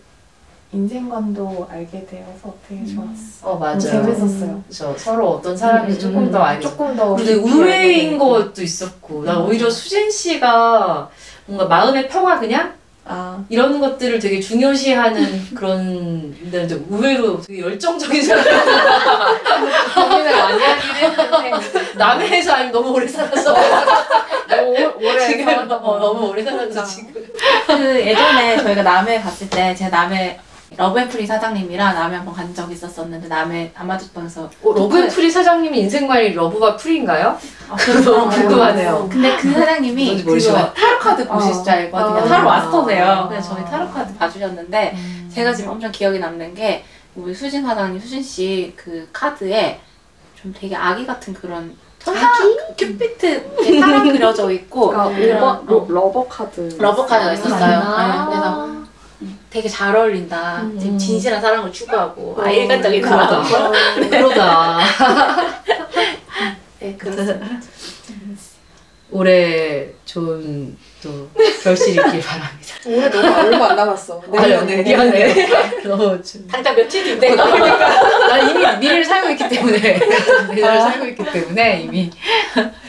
인생관도 알게 되어서 되게 좋았어. 어 너무 재밌었어요. 그래서 서로 어떤 사람인지 조금 더 알게. 조금 더 근데 의외인 것도 있었고, 난 오히려 수진 씨가 뭔가 마음의 평화 그냥 아 이런 것들을 되게 중요시하는 그런 근데 이제 의외로 되게 열정적인 사람. 고민을 많이 하긴 했는데 남의 회사 아니면 너무 오래 살아서 너무 오래 지금 살았던 어, 너무 오래. 살아서 지금. 그 예전에 저희가 남해 갔을 때 제가 남해 러브앤프리 사장님이랑 남해 한번 간 적이 있었었는데 남해 아마존방에서 어, 러브앤프리 사장님이 인생관이 love가 free인가요? 아, 너무 궁금하네요. 근데 그 사장님이 뭔지 그거 모르지만. 타로 카드 보실 줄 알거든요. 아. 타로 마스터세요. 그래서 저희 타로 카드 봐주셨는데 음. 제가 지금 엄청 기억에 남는 게 우리 수진 사장님, 수진 씨 그 카드에 좀 되게 아기 같은 그런 천사 큐피트 사람 그려져 있고 그러니까 lover, 어, lo, lover 카드 lover 카드가 있었어요. 아. 네, 그래서 되게 잘 어울린다. 음. 지금 진실한 사랑을 추구하고 아 어, 일관적인 그러다. 사랑. 그러다. 네, 그렇습니다. 올해 좋은 또 결실이 있길 바랍니다. 올해 너무 얼마 안 남았어. 내년에. 미안해. 너무 좀- 당장 며칠 뒤인데. 나 이미 미래를 살고 있기 때문에. 미래를 살고 있기 때문에 이미.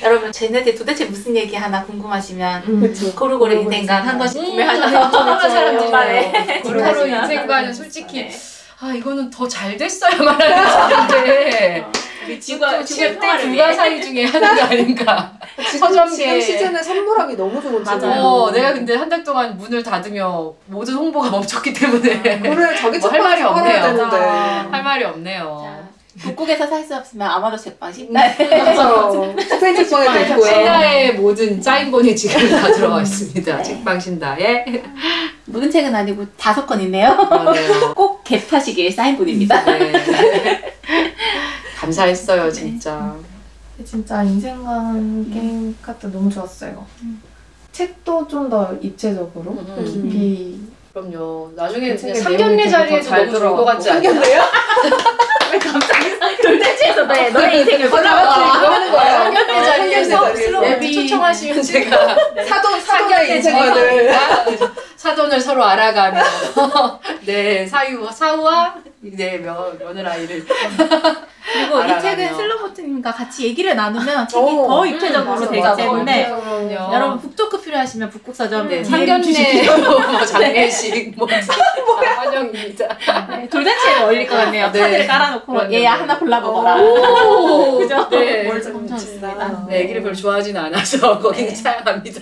여러분 쟤네들 도대체 무슨 얘기 하나 궁금하시면 음. 그쵸. 고루고루 인생관 한 권씩 음, 구매하셔서 궁금한 사람들이 연말에 고루고루 인생관은 솔직히 아 이거는 더 잘 됐어야만 하는 건데 그 칠대 평화를 위해 불가사의 중에 하나가 아닌가. 지금. 지금 시즌에 선물하기 너무 좋은 맞아요. 친구예요. 어, 내가 근데 한 달 동안 문을 닫으며 모든 홍보가 멈췄기 때문에 그래 자기 뭐할 책방 말이 팔아야 없네요. 되는데. 할 말이 없네요. 자, 북극에서 살 수 없으면 아마도 책방 신나요. 그래서 스페인 책방에도 네, 있고요. 신다의 모든 사인본이 지금 다 들어가 있습니다. 네. 책방 신다에. 모든 책은 아니고 다섯 권 있네요. 그러네요. 꼭 갭하시길 사인본입니다. 네. 감사했어요, 진짜. 진짜 인생관 게임 카드 너무 좋았어요 책도 좀 더 입체적으로 음. 깊이 그럼요. 나중에 그 상견례 더잘 너무 좋을 것. 같지 않아요? 왜 갑자기 돌대지에서 너의, 너의 인생을 그거 보라고 하는 거예요. 상견례 어, 자리에서 자리에서. 예비 초청하시면 제가 상견례 인생관을 자리에서 사돈을 서로 알아가며 네 사유 사우와 네 며, 며느라이를 그리고 이 알아가며. 책은 슬로보트님과 같이 얘기를 나누면 책이 오, 더 입체적으로 맞아, 되기 맞아. 때문에 그럼요. 여러분 북토크 필요하시면 북극서점 네, DM 상견례. 뭐 장례식 뭐 환영입니다. 네, 돌잔치에 어울릴 것 같네요. 네. 카드를 깔아놓고 그렇네요. 얘야 하나 골라보거라. 오, 그죠? 네. 뭘좀 좋습니다. 네, 애기를 별로 좋아하지는 않아서 거기는 네. 사양합니다.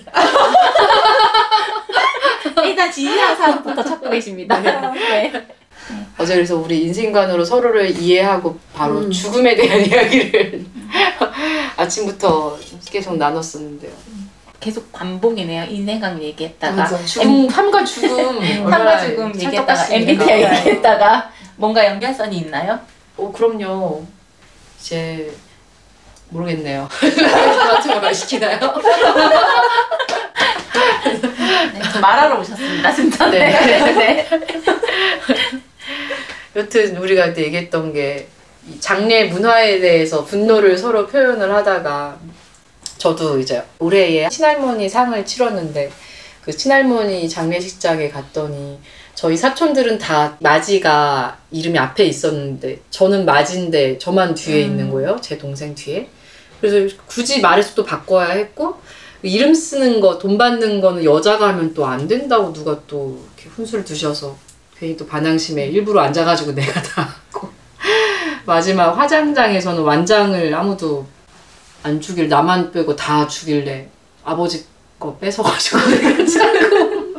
일단 진실한 사람부터 찾고 계십니다. 네. 어제 그래서 우리 인생관으로 서로를 이해하고 바로 음. 죽음에 대한 이야기를 아침부터 계속 나눴었는데요. 계속 반복이네요. 인생강 얘기했다가 맞아. 죽음, 삶과 죽음. 삶과 얼마나 죽음 얘기했다가? MBTI 얘기했다가 뭔가 연결선이 있나요? 어, 그럼요. 이제 모르겠네요. 같은 걸 시키나요? 네, 말하러 오셨습니다, 진짜. 네. 네. 여튼 우리가 그때 얘기했던 게이 장례 문화에 대해서 분노를 서로 표현을 하다가 저도 이제 올해에 친할머니 상을 치렀는데 그 친할머니 장례식장에 갔더니 저희 사촌들은 다 마지가 이름이 앞에 있었는데 저는 마지인데 저만 뒤에 있는 거예요 제 동생 뒤에 그래서 굳이 말해서 또 바꿔야 했고 이름 쓰는 거 돈 받는 거는 여자가 하면 또 안 된다고 누가 또 이렇게 훈수를 두셔서 괜히 또 반항심에 일부러 앉아가지고 내가 다 하고. 마지막 화장장에서는 완장을 아무도 안 주길 나만 빼고 다 주길래 아버지 거 뺏어가지고 내가 짜고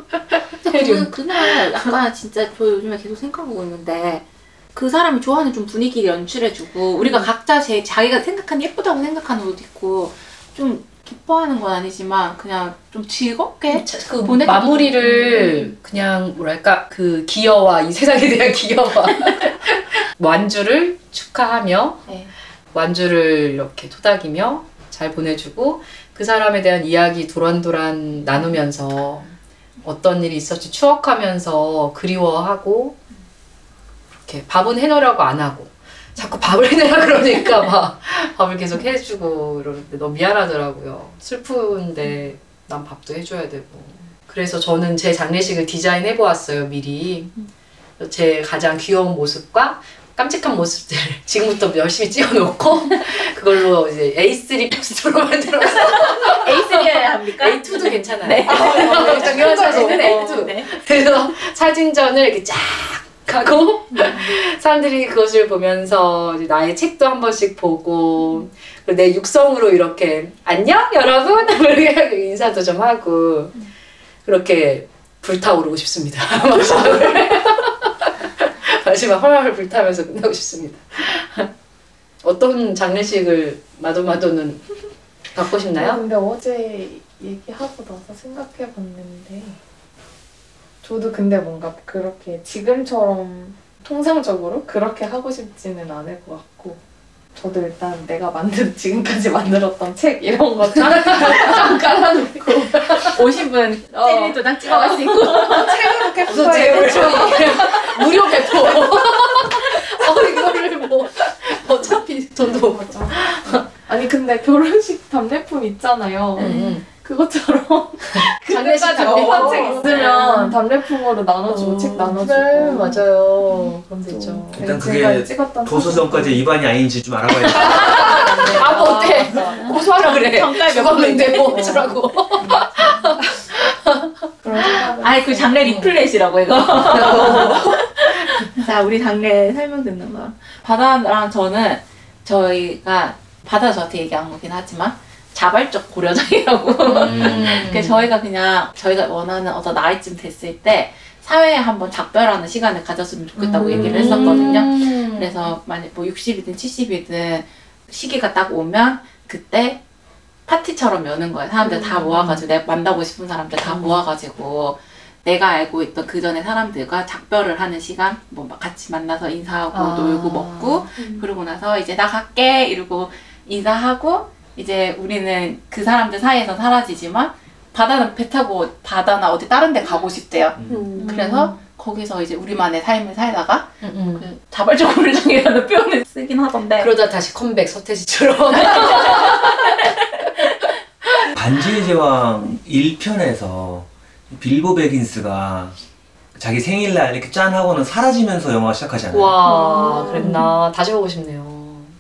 그, 그날 약간 진짜 저 요즘에 계속 생각하고 있는데 그 사람이 좋아하는 좀 분위기를 연출해주고 우리가 각자 제 자기가 생각한 예쁘다고 생각하는 옷 입고 좀 기뻐하는 건 아니지만 그냥 좀 즐겁게 그 보내기도 마무리를 그냥 뭐랄까 그 기여와 이 세상에 대한 기여와. 완주를 축하하며 네. 완주를 이렇게 토닥이며 잘 보내주고 그 사람에 대한 이야기 도란도란 나누면서 어떤 일이 있었지 추억하면서 그리워하고 이렇게 밥은 해놓으라고 안 하고 자꾸 밥을 해내라 그러니까 막 밥을 계속 해주고 이러는데 너무 미안하더라고요. 슬픈데 난 밥도 해줘야 되고. 그래서 저는 제 장례식을 디자인해 보았어요 미리. 제 가장 귀여운 모습과 깜찍한 모습들 지금부터 열심히 찍어놓고 그걸로 이제 A3 포스터로 만들어서 A3여야 합니까? A2도 괜찮아요. 네. 정경환 사진은 어, A2. 네. 그래서 사진전을 이렇게 쫙 하고 사람들이 그것을 보면서 나의 책도 한 번씩 보고 내 육성으로 이렇게 안녕 여러분 이렇게 인사도 좀 하고 그렇게 불타오르고 싶습니다. 마지막을 마지막 헐헐 불타면서 끝나고 싶습니다. 어떤 장례식을 마도마도는 갖고 아, 싶나요? 근데 어제 얘기하고 나서 생각해봤는데 저도 근데 뭔가 그렇게 지금처럼 통상적으로 그렇게 하고 싶지는 않을 것 같고 저도 일단 내가 만든 지금까지 만들었던 책 이런 거쫙 깔아놓고 오신 분 어. 셀리 도장 찍어갈 수 있고 책으로 캡처해 제 무료 배포. 어 이거를 뭐 어차피 저도 맞아. 아니 근데 결혼식 답례품 있잖아요. 음, 그것처럼 장례식 그때까지 답례품. 못한 책 있으면 답례품으로 나눠주고 책 나눠주고 그래 맞아요. 그럼 되죠. 일단 제가 그게 도서정가제 위반이 아닌지 좀 알아봐야 돼. 아 뭐 어때? 고소하라 그래. 평가에 몇 죽었는데 뭐 어쩌라고. 그런 생각을 아이 그. 장례 리플렛이라고 이거. 자 우리 장례 설명 듣는 거. 바다랑 저는 저희가 바다 저한테 얘기한 거긴 하지만 자발적 고려장이라고. 음. 그 저희가 그냥 저희가 원하는 어떤 나이쯤 됐을 때 사회에 한번 작별하는 시간을 가졌으면 좋겠다고 얘기를 했었거든요. 음. 그래서 만약 뭐 60이든 70이든 시기가 딱 오면 그때 파티처럼 여는 거예요. 사람들 다 모아가지고 내가 만나고 싶은 사람들 다 모아가지고 내가 알고 있던 그 전에 사람들과 작별을 하는 시간, 뭐막 같이 만나서 인사하고 아. 놀고 먹고 그러고 나서 이제 나 갈게 이러고 인사하고 이제 우리는 그 사람들 사이에서 사라지지만 바다는 배 타고 바다나 어디 다른 데 가고 싶대요. 음. 그래서 거기서 이제 우리만의 삶을 살다가 음, 음. 그 자발적 고려장이라는 표현을 쓰긴 하던데 그러다 다시 컴백 서태지처럼. 반지의 제왕 1편에서 빌보 베긴스가 자기 생일날 이렇게 짠 하고는 사라지면서 영화 시작하잖아요. 와 그랬나 다시 보고 싶네요.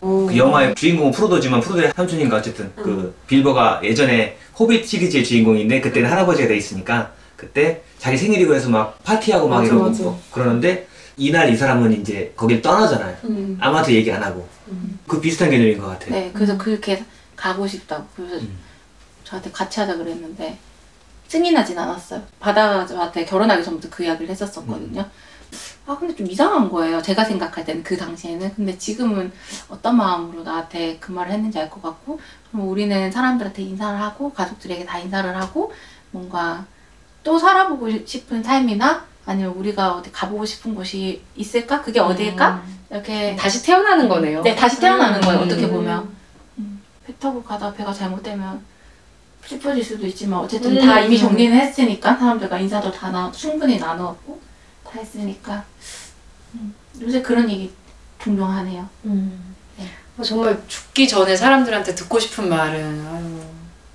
그 영화의 주인공은 프로도지만 프로도의 삼촌인가 어쨌든 그 빌보가 예전에 호빗 시리즈의 주인공인데 그때는 할아버지가 돼 있으니까 그때 자기 생일이고 해서 막 파티하고 막 맞아, 이러고 맞아. 뭐 그러는데 이날 이 사람은 이제 거길 떠나잖아요. 음. 아무한테 얘기 안 하고 그 비슷한 개념인 것 같아요. 네 그래서 그렇게 가고 싶다고 그래서 음. 저한테 같이 하자 그랬는데 승인하진 않았어요 바다한테 결혼하기 전부터 그 이야기를 했었었거든요 아 근데 좀 이상한 거예요. 제가 생각할 때는 그 당시에는. 근데 지금은 어떤 마음으로 나한테 그 말을 했는지 알 것 같고 그럼 우리는 사람들한테 인사를 하고 가족들에게 다 인사를 하고 뭔가 또 살아보고 싶은 삶이나 아니면 우리가 어디 가보고 싶은 곳이 있을까? 그게 어디일까? 이렇게 다시 태어나는 거네요. 네, 다시 태어나는 거예요. 음. 어떻게 보면. 음, 배 타고 가다 배가 잘못되면 슬퍼질 수도 있지만 어쨌든 음. 다 이미 정리는 했으니까 사람들과 인사도 다 나, 충분히 나누었고 다 했으니까 음, 요새 그런 얘기 종종 하네요. 어, 정말 죽기 전에 사람들한테 듣고 싶은 말은 아유,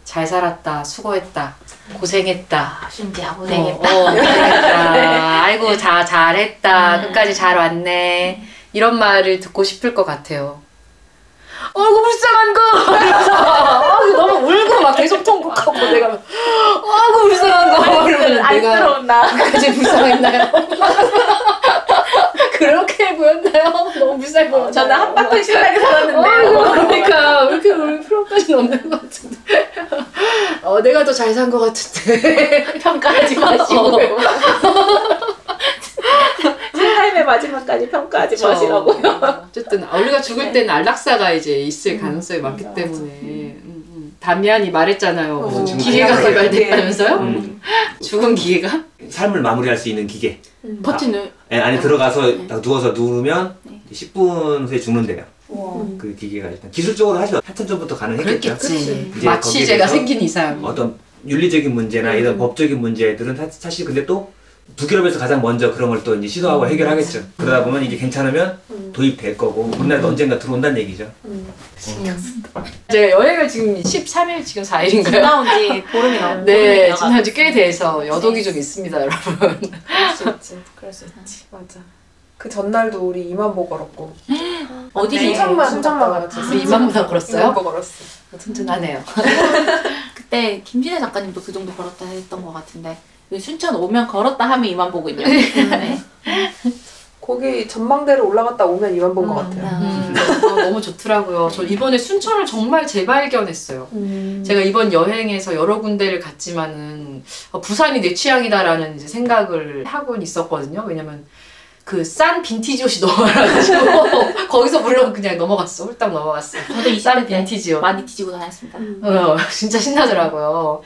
잘 살았다, 수고했다, 고생했다. 심지어 어, 고생했다. 어, 고생했다. 아이고 다 잘했다. 음. 끝까지 잘 왔네. 이런 말을 듣고 싶을 것 같아요. 아이고 불쌍한 거. 아이고, 너무 울고 막 계속 통곡하고 내가 아이고 불쌍한 거. 이러면 내가 안쓰러운 나. 그까지 불쌍했나요? 그렇게 보였나요? 너무 불쌍해 보였나요? 저는 한바탕 신나게 아이고, 살았는데요. 그러니까 왜 이렇게 울 필요까지는 없는 것 같은데. 어, 내가 더 잘 산 것 같은데. 평가하지 마시고 어. 삶의 마지막까지 평가하지 어, 어쨌든 우리가 죽을 때는 안락사가 이제 있을 가능성이 많기 때문에 음, 음. 담미안이 말했잖아요. 어, 기계가. 개발됐다면서요? 음. 죽은 기계가? 삶을 마무리할 수 있는 기계. 버튼을 예, 안에 들어가서 네. 딱 누워서 누르면 네. 10분 후에 죽는데요. 와. 그 기계가 일단 기술적으로 사실 한참 전부터 가능했겠죠. 그렇겠지. 마취제가 생긴 이상. 어떤 윤리적인 문제나 이런 법적인 문제들은 사- 사실 근데 또 북유럽에서 가장 먼저 그런 걸 또 이제 시도하고 해결하겠죠. 그러다 보면 이게 괜찮으면 도입될 거고 우리나라도 언젠가 들어온다는 얘기죠. 제가 여행을 지금 13일 지금 4일인가요? 나온 지 보름이 넘 네, 지금 한지 꽤 돼서 여독이 좀 있습니다, 여러분. 그럴 수 있지. 그럴 수 있지. 맞아. 그 전날도 우리 이만보 걸었고. 어디 네. 순천만 순천만. 우리 이만보다 걸었어요? 이만보 걸었어. 튼튼하네요. 그때 김진애 작가님도 그 정도 걸었다 했던 것 같은데 순천 오면 걸었다 하면 이만 보군요. 네. 거기 전망대를 올라갔다 오면 이만보인 것 같아요. 음, 어, 너무 좋더라고요. 저 이번에 순천을 정말 재발견했어요. 음. 제가 이번 여행에서 여러 군데를 갔지만은 어, 부산이 내 취향이다라는 이제 생각을 하고는 있었거든요. 왜냐면 그 싼 빈티지 옷이 너무 많아가지고 거기서 물론 그냥 넘어갔어. 홀딱 넘어갔어. 저도 이싼 빈티지 옷. 많이 뒤지고 다녔습니다. 어, 진짜 신나더라고요.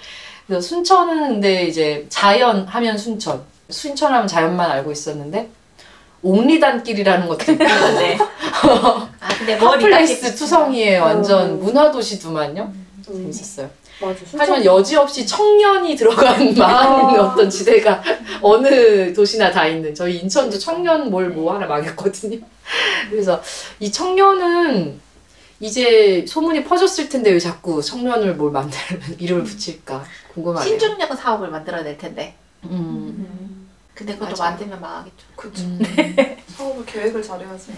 그래서 순천은 근데 이제 자연 하면 순천. 순천 하면 자연만 알고 있었는데 옥리단길이라는 것도 있고 네. 아 근데 핫플레이스 투성이에 완전 음. 문화도시더만요. 음. 재밌었어요. 맞아. 하지만 여지없이 청년이 들어간 많은 어떤 지대가 어느 도시나 다 있는 저희 인천도 청년 몰뭐 하나 망했거든요. 그래서 이 청년은 이제 소문이 퍼졌을 텐데 왜 자꾸 청년을 뭘 만들면 이름을 붙일까 궁금하네요. 신중력 사업을 만들어낼 텐데. 음. 근데 그것도 맞아. 만들면 망하겠죠. 그쵸. 음. 사업을 계획을 잘해야지.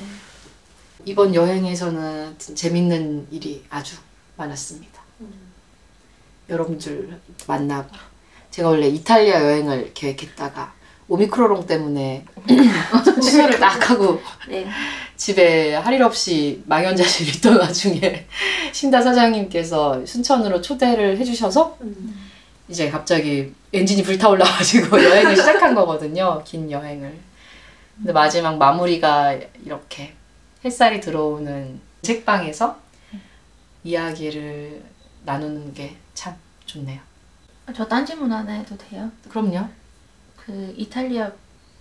이번 여행에서는 재밌는 일이 아주 많았습니다. 여러분들 만나고 제가 원래 이탈리아 여행을 계획했다가 오미크로롱 때문에 취소를 딱 하고 네. 집에 할 일 없이 망연자실 있던 와중에 신다 사장님께서 순천으로 초대를 해주셔서 이제 갑자기 엔진이 불타올라가지고 여행을 시작한 거거든요. 긴 여행을. 근데 마지막 마무리가 이렇게 햇살이 들어오는 책방에서 이야기를 나누는 게 참 좋네요. 저 딴지 문 하나 해도 돼요? 그럼요. 그 이탈리아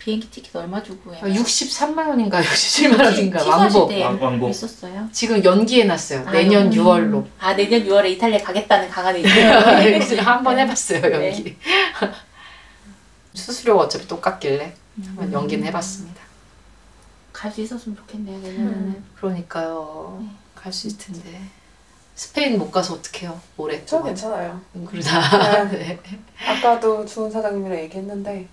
비행기 티켓 얼마 주고 해요? 63만 원인가 67만 원인가 왕복. 때 왕- 왕복. 있었어요? 지금 연기해 놨어요. 아, 내년 음. 6월로. 아 내년 6월에 이탈리아 가겠다는 강한이 있어요. 한번 해봤어요 네. 연기. 수수료가 어차피 똑같길래 음. 한번 연기는 해봤습니다. 갈 수 있었으면 좋겠네요 내년에는. 그러니까요. 네. 갈 수 있을 텐데. 스페인 못 가서 어떡해요 올해 저. 괜찮아요. 음, 그러다. 네. 아까도 주은 사장님이랑 얘기했는데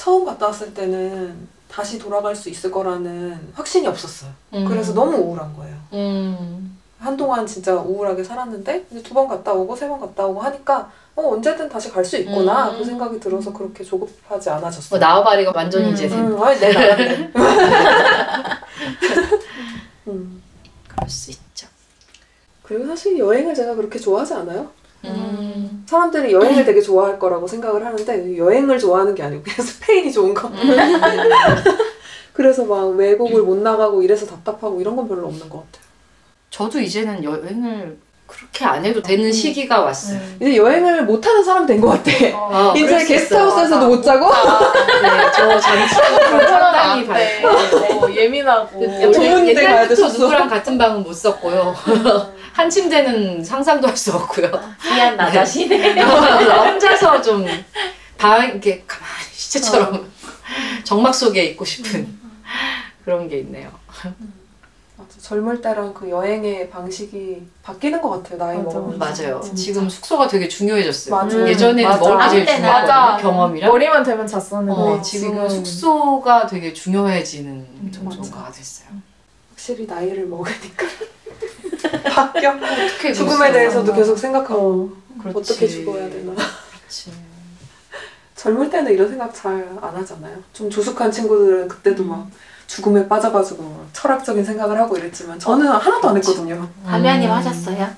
처음 갔다 왔을 때는 다시 돌아갈 수 있을 거라는 확신이 없었어요. 음. 그래서 너무 우울한 거예요. 음. 한동안 진짜 우울하게 살았는데 두번 갔다 오고 세 번 갔다 오고 하니까 어 언제든 다시 갈 수 있구나 음. 그 생각이 들어서 그렇게 조급하지 뭐 않아졌어요. 나와바리가 완전히 음. 이제 된. 음, 아니 내 나간데. 음. 그럴 수 있죠. 그리고 사실 여행을 제가 그렇게 좋아하지 않아요. 음. 사람들이 여행을 되게 좋아할 거라고 생각을 하는데 여행을 좋아하는 게 아니고 그냥 스페인이 좋은 거. 그래서 막 외국을 못 나가고 이래서 답답하고 이런 건 별로 없는 것 같아요. 저도 이제는 여행을 그렇게 안 해도 되는 시기가 왔어요. 이제 여행을 못 하는 사람 된 것 같아. 어, 이제 게스트하우스에서도 못 자고 네, 저 장치가 상당히 밝고 어, 예민하고 좋은 데 가야 옛날부터 되셨어. 누구랑 같은 방은 못 썼고요. 한 침대는 상상도 할 수 없고요. 미안 나 자신에. 혼자서 좀 방 이렇게 가만히 시체처럼 정막 속에 있고 싶은 그런 게 있네요. 맞아, 젊을 때랑 그 여행의 방식이 바뀌는 것 같아요. 나이 맞아, 먹으면 맞아요. 진짜. 지금 숙소가 되게 중요해졌어요. 맞아요. 예전에는 맞아. 먹을 게 제일 중요했거든요. 맞아. 경험이랑. 머리만 되면 잤었는데 어, 지금은 숙소가 되게 중요해지는 정도가 맞아. 됐어요. 확실히 나이를 먹으니까 바뀌어. 어떻게 죽음에? 대해서도 계속 생각하고 그렇지. 어떻게 죽어야 되나. 그렇지. 젊을 때는 이런 생각 잘 안 하잖아요. 좀 조숙한 친구들은 그때도 막 죽음에 빠져가지고 막 철학적인 생각을 하고 이랬지만 저는 하나도 안 했거든요. 담야님 음. 하셨어요?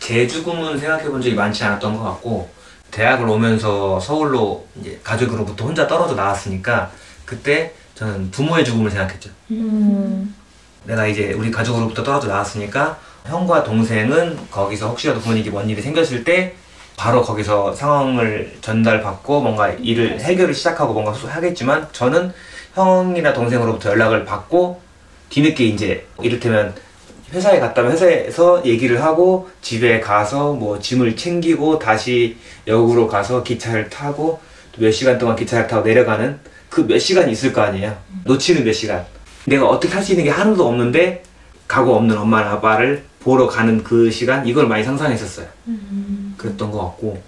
제 죽음은 생각해 본 적이 많지 않았던 것 같고 대학을 오면서 서울로 이제 가족으로부터 혼자 떨어져 나왔으니까 그때 저는 부모의 죽음을 생각했죠. 음. 내가 이제 우리 가족으로부터 떨어져 나왔으니까 형과 동생은 거기서 혹시라도 부모님께 뭔 일이 생겼을 때 바로 거기서 상황을 전달받고 뭔가 일을 해결을 시작하고 뭔가 하겠지만 저는 형이나 동생으로부터 연락을 받고 뒤늦게 이제 이를테면 회사에 갔다면 회사에서 얘기를 하고 집에 가서 뭐 짐을 챙기고 다시 역으로 가서 기차를 타고 또 몇 시간 동안 기차를 타고 내려가는 그 몇 시간이 있을 거 아니에요. 놓치는 몇 시간. 내가 어떻게 할 수 있는 게 하나도 없는데 가고 없는 엄마나 아빠를 보러 가는 그 시간 이걸 많이 상상했었어요. 그랬던 것 같고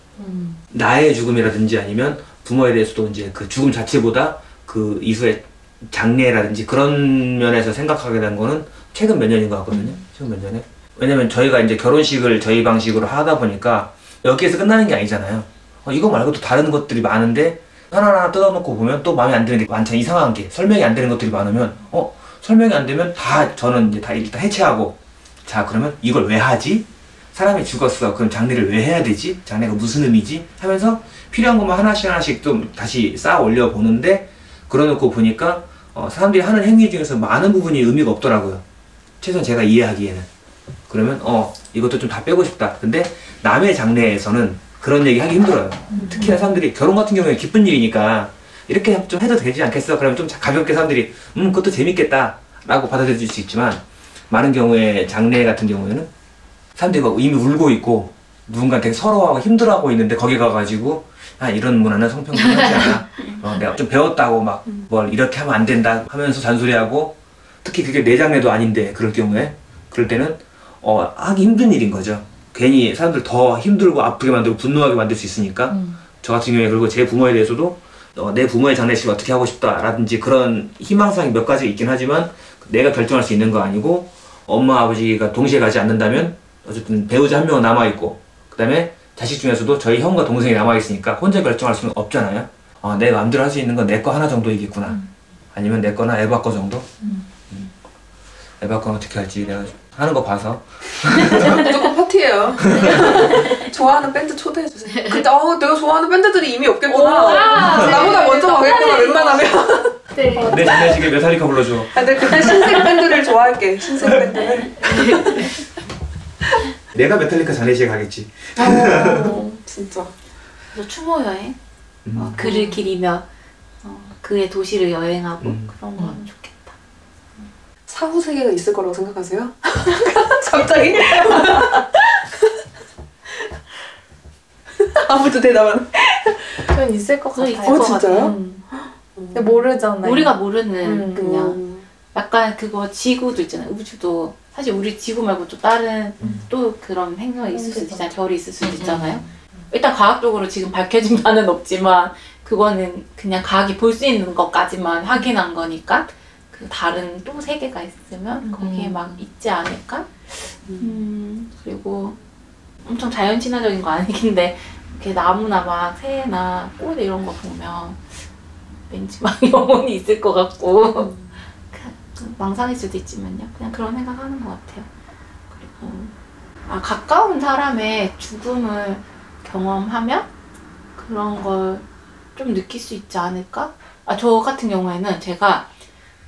나의 죽음이라든지 아니면 부모에 대해서도 이제 그 죽음 자체보다 그 이후의 장례라든지 그런 면에서 생각하게 된 거는 최근 몇 년인 것 같거든요. 최근 몇 년에. 왜냐면 저희가 이제 결혼식을 저희 방식으로 하다 보니까 여기에서 끝나는 게 아니잖아요. 어, 이거 말고도 다른 것들이 많은데 하나하나 뜯어놓고 보면 또 마음에 안 드는 게 많잖아요. 이상한 게 설명이 안 되는 것들이 많으면 어 설명이 안 되면 다 저는 이제 다 일단 해체하고 자 그러면 이걸 왜 하지? 사람이 죽었어. 그럼 장례를 왜 해야 되지? 장례가 무슨 의미지? 하면서 필요한 것만 하나씩 하나씩 좀 다시 쌓아 올려 보는데 그러놓고 보니까 어, 사람들이 하는 행위 중에서 많은 부분이 의미가 없더라고요. 최소한 제가 이해하기에는. 그러면 어 이것도 좀 다 빼고 싶다. 근데 남의 장례에서는 그런 얘기 하기 힘들어요. 특히나 사람들이 결혼 같은 경우에 기쁜 일이니까 이렇게 좀 해도 되지 않겠어? 그러면 좀 가볍게 사람들이 음 그것도 재밌겠다. 라고 받아들일 수 있지만 많은 경우에 장례 같은 경우에는 사람들이 막 이미 울고 있고 누군가 되게 서러워하고 힘들어하고 있는데 거기 가가지고 아 이런 문화는 성평등하지 않아? 어, 내가 좀 배웠다고 막 뭘 이렇게 하면 안 된다. 하면서 잔소리하고 특히 그게 내 장례도 아닌데 그럴 경우에 그럴 때는 어, 하기 힘든 일인 거죠 괜히 사람들 더 힘들고 아프게 만들고 분노하게 만들 수 있으니까 저 같은 경우에 그리고 제 부모에 대해서도 어, 내 부모의 장례식을 어떻게 하고 싶다라든지 그런 희망사항이 몇 가지 있긴 하지만 내가 결정할 수 있는 거 아니고 엄마 아버지가 동시에 가지 않는다면 어쨌든 배우자 한 명은 남아 있고 그다음에 자식 중에서도 저희 형과 동생이 남아 있으니까 혼자 결정할 수는 없잖아요. 어, 내 마음대로 할 수 있는 건 내 거 하나 정도이겠구나. 아니면 내 거나 에바 거 정도. 음. 에바 거는 어떻게 할지 내가 하는 거 봐서 무조건 파티예요. 좋아하는 밴드 초대해 주세요. 근데 어 내가 좋아하는 밴드들이 이미 없겠구나. 나보다 먼저 가겠구나 웬만하면. 네. 내 장례식에 메탈리카 불러줘. 아, 근데 그때 신생 밴드를 좋아할게. 신생 밴드를. 내가 메탈리카 장례식에 가겠지. 어, 진짜. 그래서 추모 여행, 음. 어, 그를 기리며 어, 그의 도시를 여행하고 음. 그런 거는 좋겠다. 사후 세계가 있을 거라고 생각하세요? 갑자기? 아무도 대답 안. 전 있을 것 같아요. 있을 어, 것 진짜요? 같아요. 음. 근데 모르잖아요. 우리가 모르는 음, 그냥 음. 약간 그거 지구도 있잖아요. 우주도 사실 우리 지구 말고 또 다른 음. 또 그런 행성이 있을 수도. 있잖아요. 별이 있을 수도 있잖아요. 일단 과학적으로 지금 밝혀진 바는 없지만 그거는 그냥 과학이 볼 수 있는 것까지만 확인한 거니까 그 다른 또 세계가 있으면 거기에 막 있지 않을까? 음, 그리고 엄청 자연 친화적인 거 아니긴데 이렇게 나무나 막 새나 꽃 이런 거 보면 왠지 막 영혼이 있을 것 같고 그- 그 망상일 수도 있지만요. 그냥 그런 생각하는 것 같아요. 그리고 아 가까운 사람의 죽음을 경험하면 그런 걸 좀 느낄 수 있지 않을까? 아 저 같은 경우에는 제가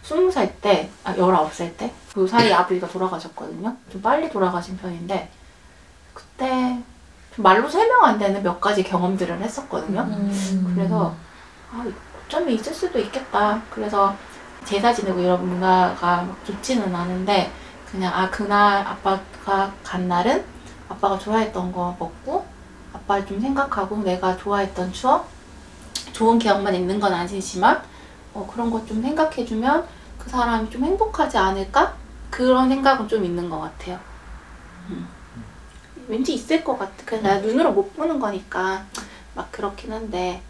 스무 살 때, 아, 열아홉 살 때, 그 사이에 아버지가 돌아가셨거든요. 좀 빨리 돌아가신 편인데, 그때 좀 말로 설명 안 되는 몇 가지 경험들을 했었거든요. 음. 그래서, 아, 어쩌면 있을 수도 있겠다. 그래서 제사 지내고 이런 문화가 막 좋지는 않은데, 그냥, 아, 그날 아빠가 간 날은 아빠가 좋아했던 거 먹고, 아빠를 좀 생각하고 내가 좋아했던 추억, 좋은 기억만 있는 건 아니지만, 어, 그런 것 좀 생각해주면 그 사람이 좀 행복하지 않을까? 그런 생각은 좀 있는 것 같아요. 음. 왠지 있을 것 같아. 그냥 내가 눈으로 못 보는 거니까 막 그렇긴 한데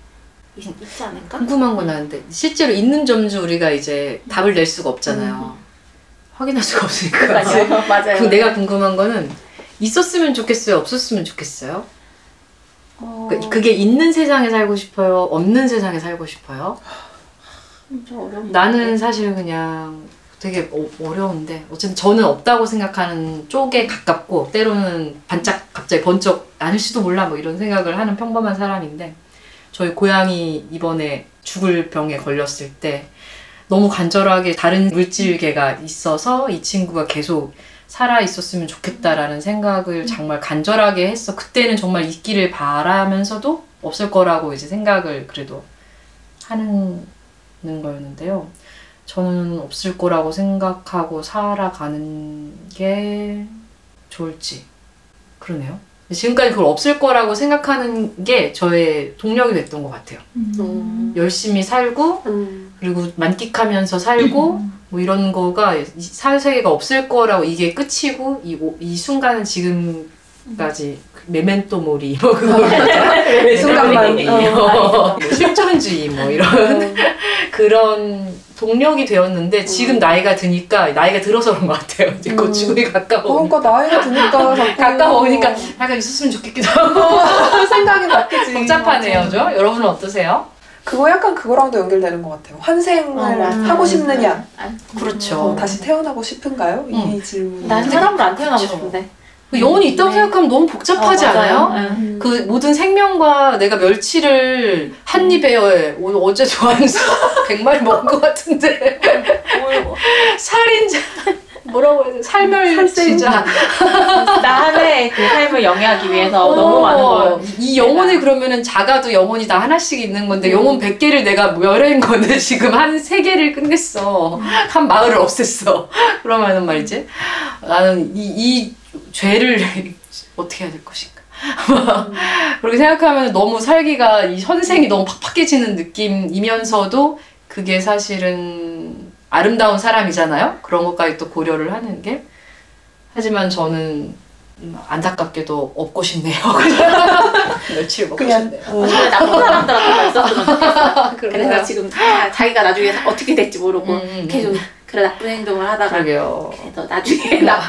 있, 있지 않을까? 궁금한 건 아는데 실제로 있는 점주 우리가 이제 답을 낼 수가 없잖아요. 확인할 수가 없으니까. 맞아요. 그 내가 궁금한 거는 있었으면 좋겠어요, 없었으면 좋겠어요. 어, 그- 그게 있는 세상에 살고 싶어요, 없는 세상에 살고 싶어요. 좀 어려운 나는 사실 그냥 되게 어, 려운데 어쨌든 저는 없다고 생각하는 쪽에 가깝고 때로는 반짝 갑자기 번쩍 아닐지도 몰라 뭐 이런 생각을 하는 평범한 사람인데 저희 고양이 이번에 죽을 병에 걸렸을 때 너무 간절하게 다른 물질계가 있어서 이 친구가 계속 살아 있었으면 좋겠다라는 생각을 정말 간절하게 했어. 그때는 정말 있기를 바라면서도 없을 거라고 이제 생각을 그래도 하는 거였는데요. 저는 없을 거라고 생각하고 살아가는 게 좋을지 그러네요. 지금까지 그걸 없을 거라고 생각하는 게 저의 동력이 됐던 것 같아요. 음. 열심히 살고 그리고 만끽하면서 살고 뭐 이런 거가 이 사회세계가 없을 거라고 이게 끝이고 이, 오- 이 순간은 지금까지 그 메멘토 모리 뭐 그거 순간만, 어, 실존주의 뭐 이런 그런 동력이 되었는데 지금 나이가 드니까 나이가 들어서 그런 것 같아요. 이제 곧 음. 죽음이 가까워. 그러니까 나이가 드니까 자꾸 가까워오니까 약간 있었으면 좋겠기도 하고 생각이 바뀌지. 복잡하네요, 저. 여러분은 어떠세요? 그거 약간 그거랑도 연결되는 것 같아요. 환생을 어, 맞아. 하고 싶느냐, 아, 그렇죠. 어, 다시 태어나고 싶은가요? 음. 이 질문. 난 사람으로 안 태어나고. 싶은데. 그 영혼이 있다고 네. 생각하면 너무 복잡하지 어. 않아요? 응. 그 모든 생명과 내가 멸치를 한 입에 오- 어제 좋아하는 100마리 먹은 것 같은데 살인자 뭐라고 해야 돼? 살멸치자 나의 그 삶을 영위하기 위해서 어, 너무 많은 걸. 이 영혼이 그러면은 작아도 영혼이 다 하나씩 있는 건데 영혼 100개를 내가 멸한 건데 지금 한 3개를 끝냈어 한 마을을 없앴어 그러면은 말이지 나는 이, 이 죄를 어떻게 해야 될 것인가 그렇게 생각하면 너무 살기가 이 현생이 너무 팍팍해지는 느낌이면서도 그게 사실은 아름다운 사람이잖아요. 그런 것까지 또 고려를 하는 게. 하지만 저는 음, 안타깝게도 없고 싶네요. 멸치를 먹고 그냥 싶네요. 어, 정말 나쁜 사람들한테만 있었으면 좋겠어. 그래서 지금 자, 자기가 나중에 어떻게 될지 모르고 음, 음, 계속 그런 나쁜 행동을 하다가 그러게요. 그래서 나중에 나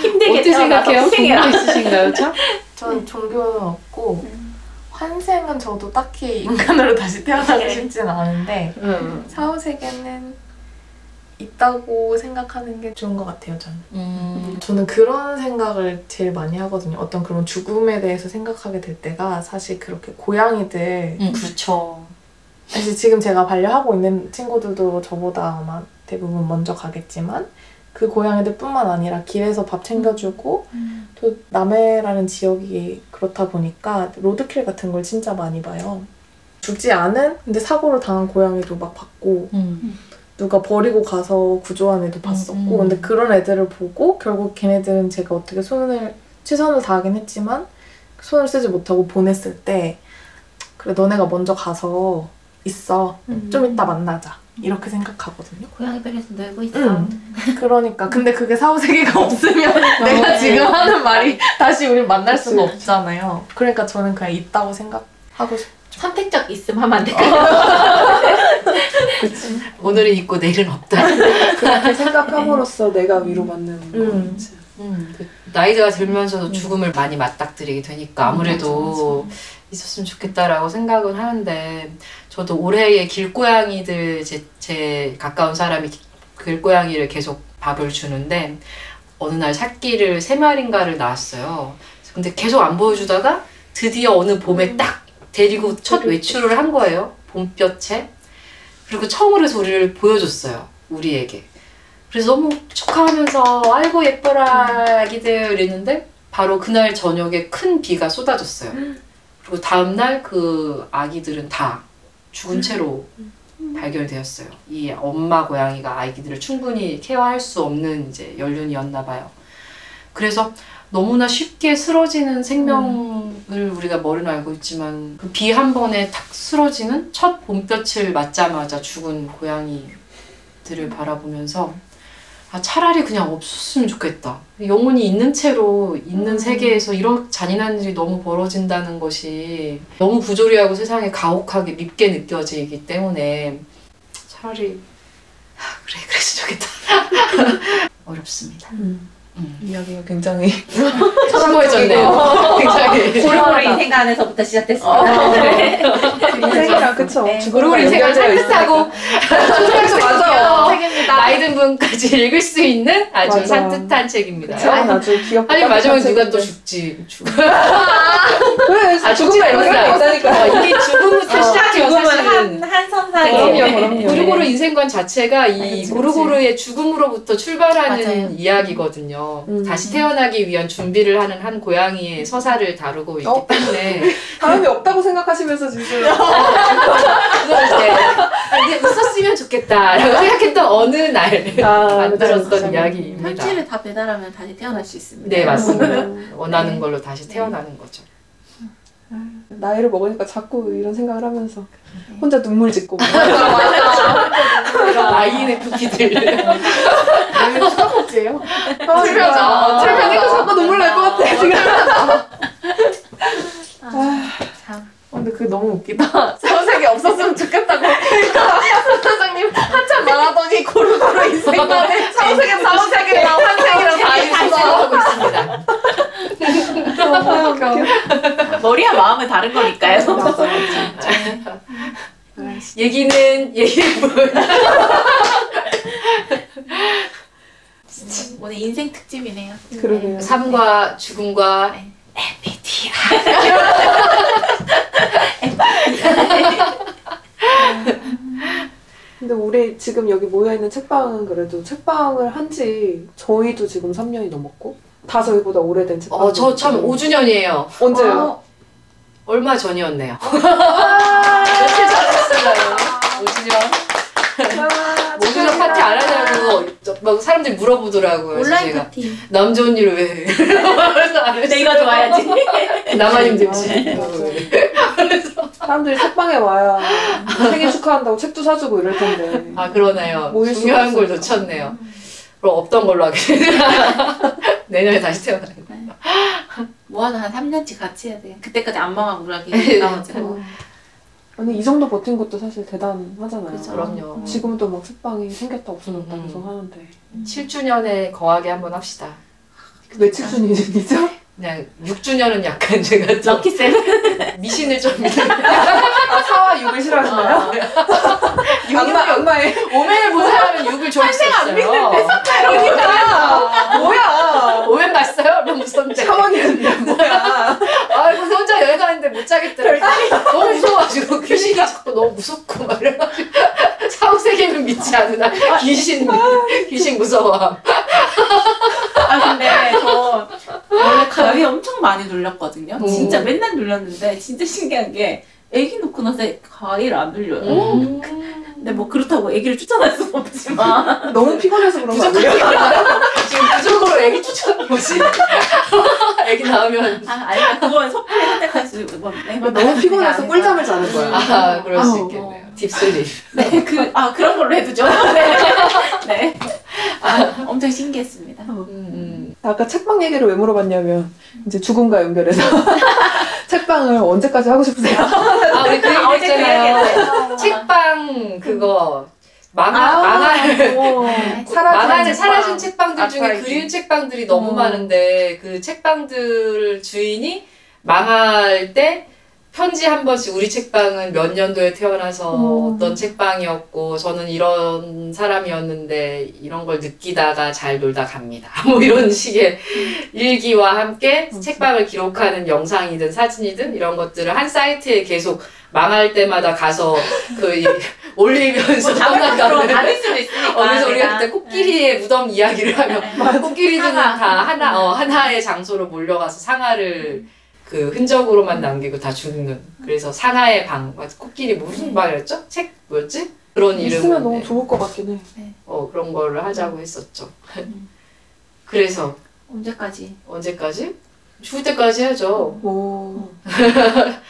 힘들게 어떻게 태어나서 생각해요? 궁금 있으신가요, 참? 저는 종교는 없고 음. 환생은 저도 딱히 인간으로 다시 태어나고 네. 싶지는 않은데 음. 사후세계는 있다고 생각하는 게 좋은 것 같아요 저는 음. 저는 그런 생각을 제일 많이 하거든요 어떤 그런 죽음에 대해서 생각하게 될 때가 사실 그렇게 고양이들 음, 그렇죠. 사실 지금 제가 반려하고 있는 친구들도 저보다 아마 대부분 먼저 가겠지만 그 고양이들뿐만 아니라 길에서 밥 챙겨주고 또 남해라는 지역이 그렇다 보니까 로드킬 같은 걸 진짜 많이 봐요. 죽지 않은 근데 사고를 당한 고양이도 막 봤고 음. 누가 버리고 가서 구조한 애도 봤었고 음. 근데 그런 애들을 보고 결국 걔네들은 제가 어떻게 손을 최선을 다하긴 했지만 손을 쓰지 못하고 보냈을 때 그래 너네가 먼저 가서 있어 좀 이따 만나자 이렇게 생각하거든요. 고양이 벨에서 놀고 있어. 응. 그러니까 근데 그게 사후 세계가 없으면 내가 지금 하는 말이 다시 우리 만날 수가 없잖아요. 그러니까 저는 그냥 있다고 생각하고 싶. 선택적 있음 하면 안 될까? 오늘은 있고 내일은 없다. 그렇게 생각함으로써 내가 위로받는 음. 거지. 음, 그 나이가 들면서도 죽음을 많이 맞닥뜨리게 되니까 아무래도 맞아, 있었으면 좋겠다라고 생각은 하는데 저도 올해의 길고양이들 제, 제 가까운 사람이 기- 길고양이를 계속 밥을 주는데 어느 날 새끼를 세 마리인가를 낳았어요. 근데 계속 안 보여주다가 드디어 어느 봄에 딱 데리고 첫 외출을 한 거예요. 봄볕에. 그리고 처음으로 우리를 보여줬어요. 우리에게. 그래서 너무 축하하면서 아이고 예뻐라 아기들 이랬는데 바로 그날 저녁에 큰 비가 쏟아졌어요. 그리고 다음날 그 아기들은 다 죽은 채로 발견되었어요. 이 엄마 고양이가 아기들을 충분히 케어할 수 없는 이제 연륜이었나 봐요. 그래서 너무나 쉽게 쓰러지는 생명을 우리가 머리로 알고 있지만 그 비 한 번에 탁 쓰러지는 첫 봄볕을 맞자마자 죽은 고양이들을 바라보면서 아 차라리 그냥 없었으면 좋겠다. 영혼이 있는 채로 있는 세계에서 이런 잔인한 일이 너무 벌어진다는 것이 너무 부조리하고 세상에 가혹하게 밉게 느껴지기 때문에 차라리 아, 그래 그랬으면 좋겠다. 어렵습니다. 음. 이야기가 굉장히 참고해줬네요. 굉장히. 고루고루 인생 안에서부터 시작됐습니다. 네. 인생이랑 그쵸. 네. 고루고루 인생을 산뜻하고 초등학생 맞아요. 책입니다. 나이 든 분까지 읽을 수 있는 아주 맞아. 산뜻한 책입니다. 책은 아주 귀엽고 아니 마지막에 누가 또. 죽지. 죽... 왜? 아 죽음을 이런 게 연사. 있다니까. 이미 죽음부터 시작해요 사실은. 한 선상에 그럼요, 그럼요. 고루고루 인생관 자체가 이. 고루고루의 죽음으로부터 출발하는. 이야기거든요. 음. 다시 태어나기 위한 준비를 하는 한 고양이의 서사를 다루고 있기 어? 때문에 사람이 없다고 생각하시면서 지금 그걸 이제 아, 웃었으면 좋겠다라고 생각했던 어느 날 아, 만들었던. 이야기입니다. 편지를 다 배달하면 다시 태어날 수 있습니다. 네 맞습니다. 음. 원하는 걸로 다시 태어나는 거죠. 나이를 먹으니까 자꾸 이런 생각을 하면서 혼자 눈물 짓고 이런 INFP들. 수도꼭지예요. 아, 틀려져. 틀면니까 자꾸 눈물 날 것 같아 지금. 참. 어, 근데 그게 너무 웃기다. 서색이 없었으면 좋겠다고. 선생님 한참 말하더니 고루고루 인생만에 서색에 사색이랑 환생이랑 다 있어. 하고 있습니다. 머리와 마음은 다른 거니까요. 얘기는 얘기뿐. 오늘 인생 특집이네요. 그러게요 삶과 죽음과 근데 우리 지금 여기 모여있는 책방은 그래도 책방을 한 지 저희도 지금 3년이 넘었고 다 저희보다 오래된 책방 어, 저 참 5주년이에요. 언제요? 얼마 전이었네요. 아, 며칠 전이었어요. 5주년. 아, 5주년 파티 안 하냐고 저 막 사람들이 물어보더라고요. 그래서 온라인 제가 파티. 남 좋은 일을 왜 해? 그래서 안 했어요. 내가 좋아야지. 나만 힘들지. 맞아. 사람들이 책방에 와야 생일 축하한다고 책도 사주고 이럴 텐데 아 그러네요. 모일 수가 중요한 걸 없으니까. 놓쳤네요. 그럼 없던 걸로 하게. 내년에 다시 태어나는 거. 모아서 한 3년치 같이 해야 돼. 그때까지 안 망하고 우리가 나머지고. 아니 이 정도 버틴 것도 사실 대단하잖아요 그죠. 그럼요. 지금도 막 책방이 생겼다 없어졌다 음. 계속 하는데 7주년에 거하게 한번 합시다. 며칠 준이죠? 그냥 6주년은 약간 제가 좀 럭키 세븐. 미신을 좀 믿는 아 4와 6을 싫어하시나요? 악마, 악마의 오맨을 본 사람은 6을 좋아할 수 있어요. 그러니까 뭐야 오맨 봤어요? 너무 무섭대. 샤머니즘이야 뭐야 아, 그 혼자 여행 가는데 못 자겠더라고. 너무 무서워가지고 귀신이 자꾸 너무 무섭고 막 이래가지고 사후 세계는 믿지 않으나 귀신 귀신 무서워. 아 근데 저 원래 가위 엄청 많이 눌렸거든요. 오. 진짜 맨날 눌렸는데 진짜 신기한 게 애기 놓고 나서 가위를 안 눌려요. 음. 근데 뭐 그렇다고 애기를 쫓아낼 수는 없지만 너무 피곤해서 그런 거 아니에요? 지금 부족으로 애기 추천 뭐지? 애기 나오면 아 아니면 그건 섣불리 선택할 수 있고 뭐, 너무 피곤해서. 꿀잠을 자는 거야 아 그럴 수. 있겠네요. 딥슬립. 네, 그, 아, 그런 걸로 해두죠. 네. 네. 아, 엄청 신기했습니다. 음, 아까 책방 얘기를 왜 물어봤냐면 이제 죽음과 연결해서 책방을 언제까지 하고 싶으세요? 아 우리 그 아, 얘기 어제 그 했잖아요. 얘기했어요. 책방 그거 만화 아, 만화를 어, 사라진 만화를 책방. 사라진 책방들 중에. 그리운 책방들이 너무 어. 많은데 그 책방들 주인이 망할 때 편지 한 번씩 우리 책방은 몇 년도에 태어나서 어. 어떤 책방이었고 저는 이런 사람이었는데 이런 걸 느끼다가 잘 놀다 갑니다. 뭐 이런 식의 일기와 함께 책방을 기록하는 영상이든 사진이든 이런 것들을 한 사이트에 계속 망할 때마다 가서 그 이- 올리면서 뭐 떠나가는 다닐 수도 있으니까. 어, 그래서 우리가. 그때 코끼리의 무덤 이야기를 하면 코끼리들은. 다 하나 어, 하나의 장소로 몰려가서 상아를 그 흔적으로만 남기고 다 죽는 그래서 상하의 방 맞아, 코끼리 무슨 말이었죠? 책 뭐였지? 그런 있으면 이름을 너무 네. 좋을 것 같긴 해. 어 그런 거를 하자고 했었죠. 그래서 언제까지? 언제까지? 죽을 때까지 해야죠. 오.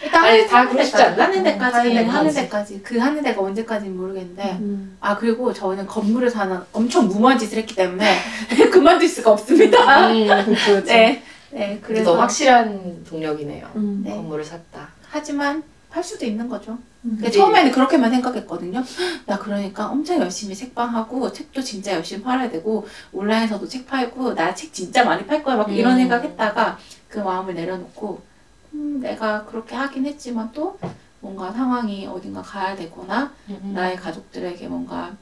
일단 아니, 하는 다 데까지, 않나? 하는 데까지 하는 데까지. 하는 데까지 그 하는 데가 언제까지는 모르겠는데 음. 아 그리고 저는 건물에 사는 엄청 무모한 짓을 했기 때문에 그만둘 수가 없습니다. 음, 그치. 네, 네 그래서 확실한 동력이네요. 음. 네. 건물을 샀다. 하지만 팔 수도 있는 거죠. 근데 근데 처음에는 그렇게만 생각했거든요. 나 그러니까 엄청 열심히 책방하고 책도 진짜 열심히 팔아야 되고 온라인에서도 책 팔고 나 책 진짜 많이 팔 거야 막 이런 음. 생각했다가 그 마음을 내려놓고 음, 내가 그렇게 하긴 했지만 또 뭔가 상황이 어딘가 가야 되거나 음. 나의 가족들에게 뭔가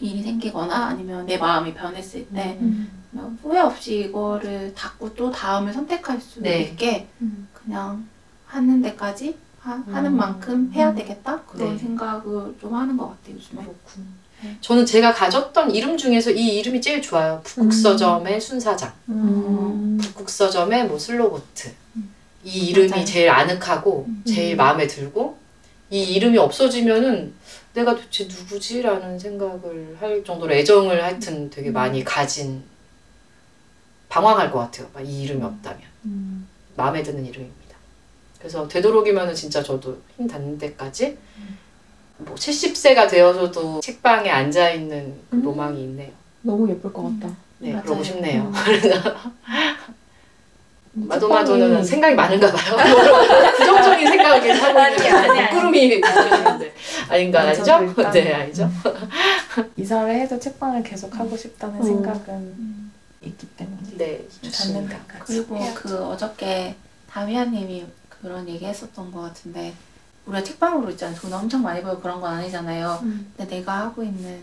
일이 생기거나 아니면 내 마음이 변했을 때 음. 그냥 후회 없이 이거를 닫고 또 다음을 선택할 수 네. 있게 음. 그냥 하는 데까지 하, 는 음. 만큼 해야 되겠다 그런 네. 생각을 좀 하는 것 같아요 요즘에. 저는 제가 가졌던 이름 중에서 이 이름이 제일 좋아요. 북극서점의 순사장, 음. 북극서점의 뭐 슬로보트. 이 이름이 맞아요. 제일 아늑하고 음. 제일 마음에 들고 이 이름이 없어지면은 내가 도대체 누구지라는 생각을 할 정도로 애정을 하여튼 되게 많이 가진 방황할 것 같아요. 막이 이름이 없다면 음. 마음에 드는 이름입니다. 그래서 되도록이면은 진짜 저도 힘 닿는 데까지 뭐 70세가 되어서도 책방에 앉아 있는 그 음. 로망이 있네요. 너무 예쁠 것 같다. 네, 맞아요. 그러고 싶네요. 음, 마도마도는 생각이 많은가 봐요. 부정적인 생각을 하고 있는. 꾸름이 아닌가 네, 아니죠? 네, 아니죠? 이사를 해도 책방을 계속 하고 싶다는 음. 생각은 있기 때문에 네, 좋습니다. 그리고 해야죠. 그 어저께 다미아님이 그런 얘기 했었던 것 같은데 우리가 책방으로 있잖아요 돈 엄청 많이 벌고 그런 건 아니잖아요 음. 근데 내가 하고 있는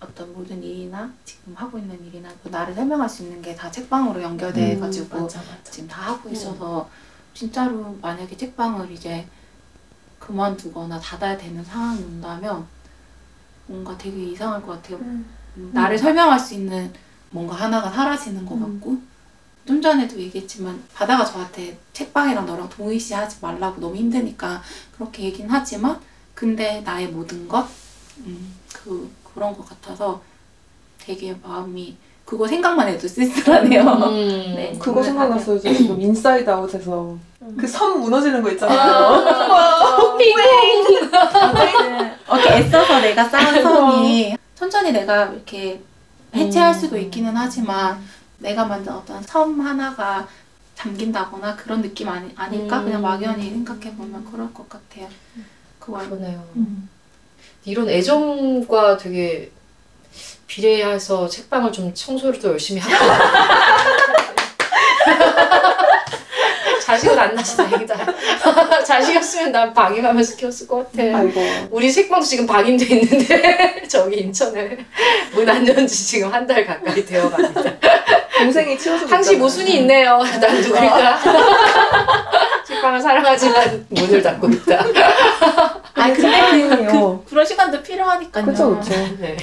어떤 모든 일이나 지금 하고 있는 일이나 또 나를 설명할 수 있는 게 다 책방으로 연결돼 가지고 맞아 맞아 지금 다 하고 있어서 진짜로 만약에 책방을 이제 그만두거나 닫아야 되는 상황이 온다면 뭔가 되게 이상할 것 같아요. 음. 음, 나를 설명할 수 있는 뭔가 하나가 사라지는 것 음. 같고 좀 전에도 얘기했지만 바다가 저한테 책방이랑 너랑 동일시하지 말라고 너무 힘드니까 그렇게 얘기는 하지만 근데 나의 모든 것 음, 그, 그런 것 같아서 되게 마음이 그거 생각만 해도 쓸쓸하네요. 음. 네. 그거 생각났어요. 저 지금 인사이드 아웃에서 그선 무너지는 거 아, 있잖아요. 이렇게 애써서 내가 쌓은 선이 천천히 내가 이렇게 해체할 수도 있기는 하지만 내가 만든 어떤 섬 하나가 잠긴다거나 그런 느낌 아니, 아닐까? 음. 그냥 막연히 생각해보면 그럴 것 같아요. 그걸 그러네요. 음. 이런 애정과 되게 비례해서 책방을 좀 청소를 더 열심히 하고 자식은 안 낳아서 다행이다. 자식이었으면 난 방임하면서 키웠을 것 같아. 아이고. 우리 책방도 지금 방임돼 있는데 저기 인천에 문 안 연지 지금 한 달 가까이 되어갑니다. 동생이 치워주고 항시. 모순이 있네요. 난 누굴까? 책방을 사랑하지만 문을 닫고 있다. 아니 근데 그, 그, 그런 시간도 필요하니까요. 그쵸 그쵸. 네.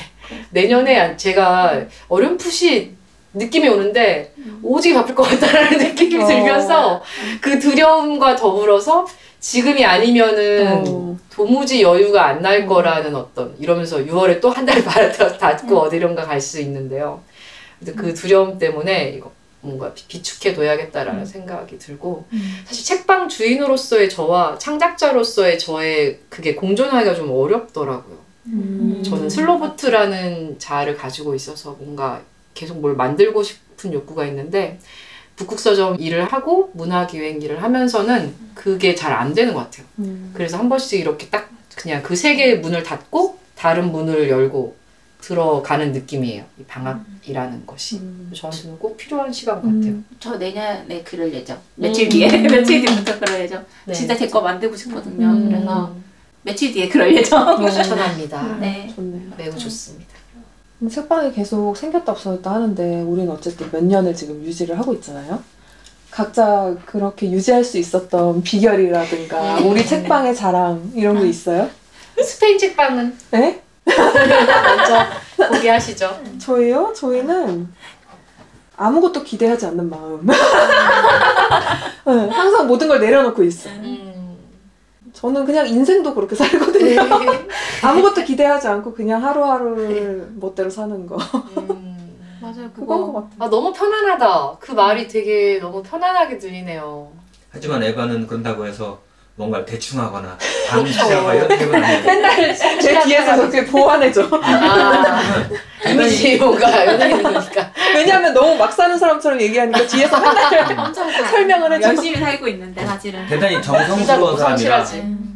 내년에 제가 어렴풋이 느낌이 오는데 오지게 바쁠 것 같다라는 느낌이 어. 들면서 그 두려움과 더불어서 지금이 아니면은 어. 도무지 여유가 안 날 거라는 어떤 이러면서 6월에 또 한달 닫고 어디론가 갈 수 있는데요. 근데 그 두려움 때문에 이거 뭔가 비- 비축해 둬야겠다라는 생각이 들고 사실 책방 주인으로서의 저와 창작자로서의 저의 그게 공존하기가 좀 어렵더라고요. 음. 저는 슬로보트라는 자아를 가지고 있어서 뭔가 계속 뭘 만들고 싶은 욕구가 있는데 북극서점 일을 하고 문화기획 일을 하면서는 그게 잘 안 되는 것 같아요. 음. 그래서 한 번씩 이렇게 딱 그냥 그 세 개의 문을 닫고 다른 문을 열고 들어가는 느낌이에요. 이 방학이라는 것이. 음. 저한테는 꼭 필요한 시간 같아요. 음. 저 내년에 그럴 예정. 며칠 뒤에 며칠 뒤부터 그럴 예정. 네. 진짜 제 거 만들고 싶거든요. 음. 그래서 며칠 뒤에 그럴 예정. 추천합니다. 네. 좋네요. 매우 좋습니다. 음, 책방이 계속 생겼다 없어졌다 하는데 우리는 어쨌든 몇 년을 지금 유지를 하고 있잖아요. 각자 그렇게 유지할 수 있었던 비결이라든가 음. 우리 책방의 자랑 이런 거 있어요? 스페인 책방은 네? 먼저 공개하시죠. 저희요? 저희는 아무것도 기대하지 않는 마음. 네, 항상 모든 걸 내려놓고 있어 요. 음. 저는 그냥 인생도 그렇게 살거든요. 아무것도 기대하지 않고 그냥 하루하루를 멋대로 사는 거. 음. 맞아요. 그거 같아요. 아 너무 편안하다. 그 말이 되게 너무 편안하게 들리네요. 하지만 에바는 그런다고 해서 뭔가 대충 하거나 방치하거나 이런 표현은 안 해요. 맨날 제 뒤에서 그렇게 보완해줘. 아 이미지 뭔가 연예인이니까. 왜냐하면 너무 막 사는 사람처럼 얘기하니까 뒤에서 맨날 잘 설명을 해줘. 열심히 살고 있는데 사실은. 대단히 정성스러운 사람이라.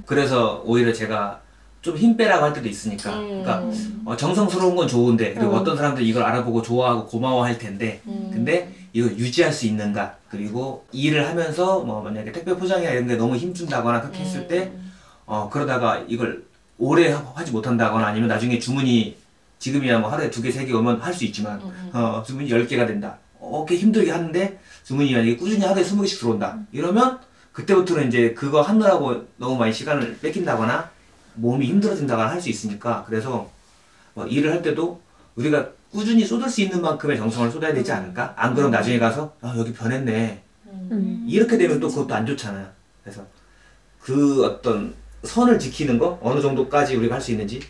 그래서 오히려 제가 좀 힘 빼라고 할 때도 있으니까 그러니까 음. 어, 정성스러운 건 좋은데 그리고 음. 어떤 사람들 이걸 알아보고 좋아하고 고마워할 텐데 음. 근데 이걸 유지할 수 있는가 그리고 일을 하면서 뭐 만약에 택배 포장이나 이런 게 너무 힘준다거나 그렇게 했을 때 음. 어, 그러다가 이걸 오래 하- 하지 못한다거나 아니면 나중에 주문이 지금이야 뭐 하루에 두 개, 세 개 오면 할 수 있지만 음. 어, 주문이 열 개가 된다. 어, 꽤 힘들게 하는데 주문이 만약에 꾸준히 하루에 스무 개씩 들어온다. 이러면 그때부터는 이제 그거 하느라고 너무 많이 시간을 뺏긴다거나 몸이 힘들어진다거나 할 수 있으니까 그래서 뭐 일을 할 때도 우리가 꾸준히 쏟을 수 있는 만큼의 정성을 쏟아야 되지 않을까? 안 그럼 나중에 가서 아, 여기 변했네. 음. 이렇게 되면 또 그것도 안 좋잖아요. 그래서 그 어떤 선을 지키는 거 어느 정도까지 우리가 할 수 있는지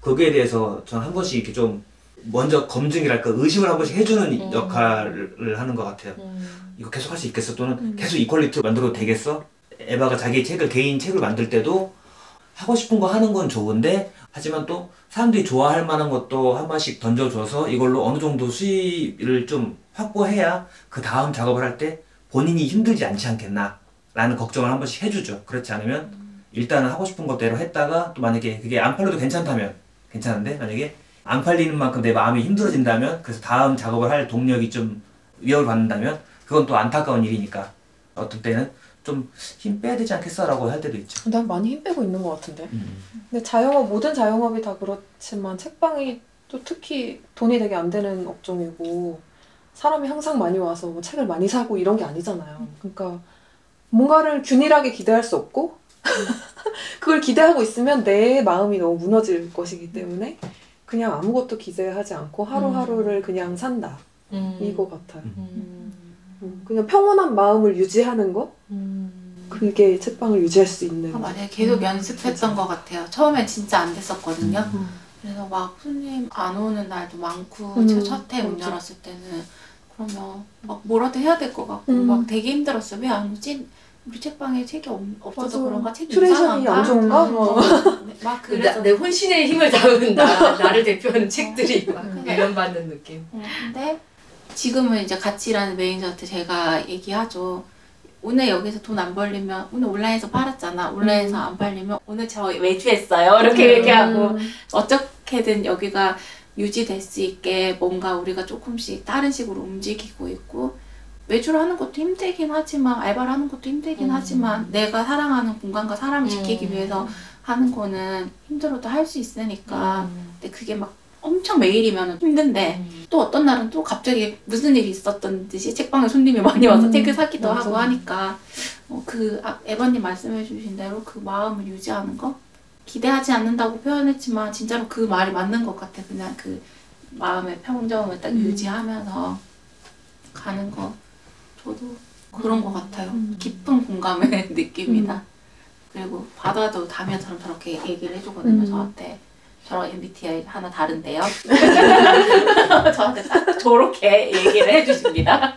거기에 대해서 전 한 번씩 이렇게 좀 먼저 검증이랄까 의심을 한 번씩 해주는 음. 역할을 하는 것 같아요. 음. 이거 계속 할 수 있겠어? 또는 계속 이퀄리티로 만들어도 되겠어? 에바가 자기 책을 개인 책을 만들 때도 하고 싶은 거 하는 건 좋은데 하지만 또 사람들이 좋아할 만한 것도 한 번씩 던져줘서 이걸로 어느 정도 수입을 좀 확보해야 그 다음 작업을 할 때 본인이 힘들지 않지 않겠나 라는 걱정을 한 번씩 해주죠. 그렇지 않으면 일단은 하고 싶은 것대로 했다가 또 만약에 그게 안 팔려도 괜찮다면 괜찮은데 만약에 안 팔리는 만큼 내 마음이 힘들어진다면 그래서 다음 작업을 할 동력이 좀 위협을 받는다면 그건 또 안타까운 일이니까 어떤 때는 좀 힘 빼야 되지 않겠어라고 할 때도 있죠. 난 많이 힘 빼고 있는 것 같은데. 음. 근데 자영업 모든 자영업이 다 그렇지만 책방이 또 특히 돈이 되게 안 되는 업종이고 사람이 항상 많이 와서 뭐 책을 많이 사고 이런 게 아니잖아요. 그러니까 뭔가를 균일하게 기대할 수 없고 그걸 기대하고 있으면 내 마음이 너무 무너질 것이기 때문에 그냥 아무것도 기대하지 않고 하루하루를 그냥 산다 음. 이거 같아요. 음. 음, 그냥 평온한 마음을 유지하는 거 음. 그게 책방을 유지할 수 있는. 아, 맞아요. 계속 연습했던 것 같아요. 처음엔 진짜 안 됐었거든요. 음. 그래서 막 손님 안 오는 날도 많고 음, 제가 첫해 문. 열었을 때는 그러면 막 뭐라도 해야 될 것 같고 음. 막 되게 힘들었어. 왜 안 오지? 우리 책방에 책이 없, 없어서 맞아. 그런가? 책이 curation이? 안 좋은가? 음, 뭐. 어. 막 나, 그래서 내 혼신의 힘을 담은 나, 나를 대표하는 책들이 막 음. 밀려받는 느낌. 어, 근데 지금은 이제 같이 일하는 매니저한테 제가 얘기하죠. 오늘 여기서 돈 안 벌리면 오늘 온라인에서 팔았잖아. 온라인에서 안 팔리면 오늘 저 외주했어요. 이렇게 음. 얘기하고 어떻게든 여기가 유지될 수 있게 뭔가 우리가 조금씩 다른 식으로 움직이고 있고 외주를 하는 것도 힘들긴 하지만 알바를 하는 것도 힘들긴 음. 하지만 내가 사랑하는 공간과 사람을 지키기 음. 위해서 하는 거는 힘들어도 할 수 있으니까 음. 근데 그게 막 엄청 매일이면 힘든데 음. 또 어떤 날은 또 갑자기 무슨 일이 있었던 듯이 책방에 손님이 많이 와서 음, 책을 사기도 맞아. 하고 하니까 어, 그 아, 에바님 말씀해 주신 대로 그 마음을 유지하는 거 기대하지 않는다고 표현했지만 진짜로 그 말이 맞는 것 같아 그냥 그 마음의 평정을 딱 음. 유지하면서 가는 거 저도 그런 것 같아요 음. 깊은 공감의 느낌이다 그리고 바다도 다미아처럼 저렇게 얘기를 해주거든요 음. 저한테 저랑 MBTI 하나 다른데요 저한테 딱 저렇게 얘기를 해주십니다.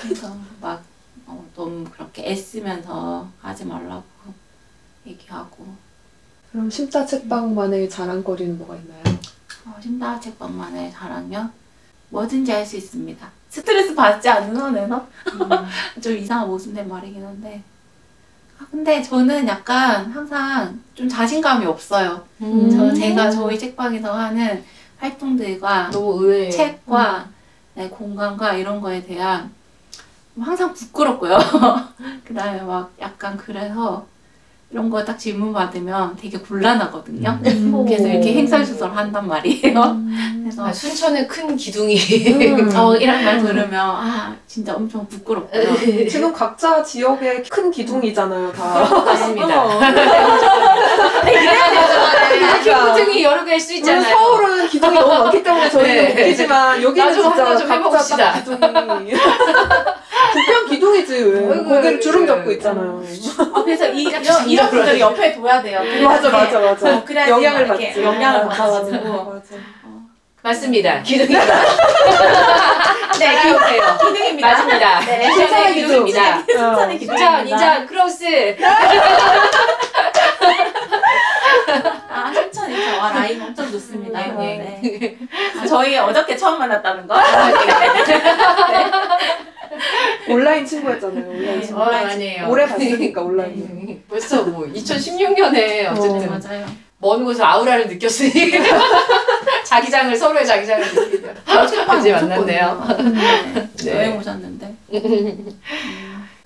그래서 막 어, 너무 그렇게 애쓰면서 하지 말라고 얘기하고 그럼 심타 책방만의 자랑거리는 뭐가 있나요? 어, 심다 책방만의 자랑요 뭐든지 할 수 있습니다. 스트레스 받지 않는 선에서 좀 이상한 모순된 말이긴 한데 아, 근데 저는 약간 항상 좀 자신감이 없어요. 음. 저 제가 저희 책방에서 하는 활동들과 너무 의외. 책과 네, 공간과 이런 거에 대한 항상 부끄럽고요. 그 다음에 막 약간 그래서 이런 거 딱 질문 받으면 되게 곤란하거든요. 음. 그래서 이렇게 행설수설 한단 말이에요. 그래서 아, 순천은 큰 기둥이 어, 이런 말 들으면 아 진짜 엄청 부끄럽고요. 지금 각자 지역에 큰 기둥이잖아요, 다. 같습니다. 어. 이렇게 기둥이 여러 개일 수 물론 있잖아요. 서울은 기둥이 너무 많기 때문에 저희는 네. 웃기지만 여기는 진짜 하나 좀 각자 해봅시다. 딱 기둥이 부평 기둥이지 왜 어이구, 고개를 주름. 잡고 있잖아요 아, 그래서 이, 이런, 이런 그러네. 옆에 둬야 돼요. 맞아 맞아 맞아 어, 그래야지 영향을 이렇게 받지 영향을 맞아, 받아가지고. 맞아. 맞습니다. 기둥이다. 네, 따라오세요. 기둥입니다. 맞습니다. 네, 순천의 기둥. 기둥입니다. 어. 순천의 인천, 기둥입니다. 인천, 크로스. 아, 순천 인천 와 라인 엄청 좋습니다. 네, 네. 아, 저희 어저께 처음 만났다는 거. 온라인 친구였잖아요 온라인 네, 친구 어, 아니에요. 오래 봤으니까 온라인 벌써 뭐 2016년에 어쨌든 네, 맞아요. 먼 곳에서 아우라를 느꼈으니 자기장을 서로의 자기장을 느끼며 이제 만났네요. 네. 여행 오셨는데.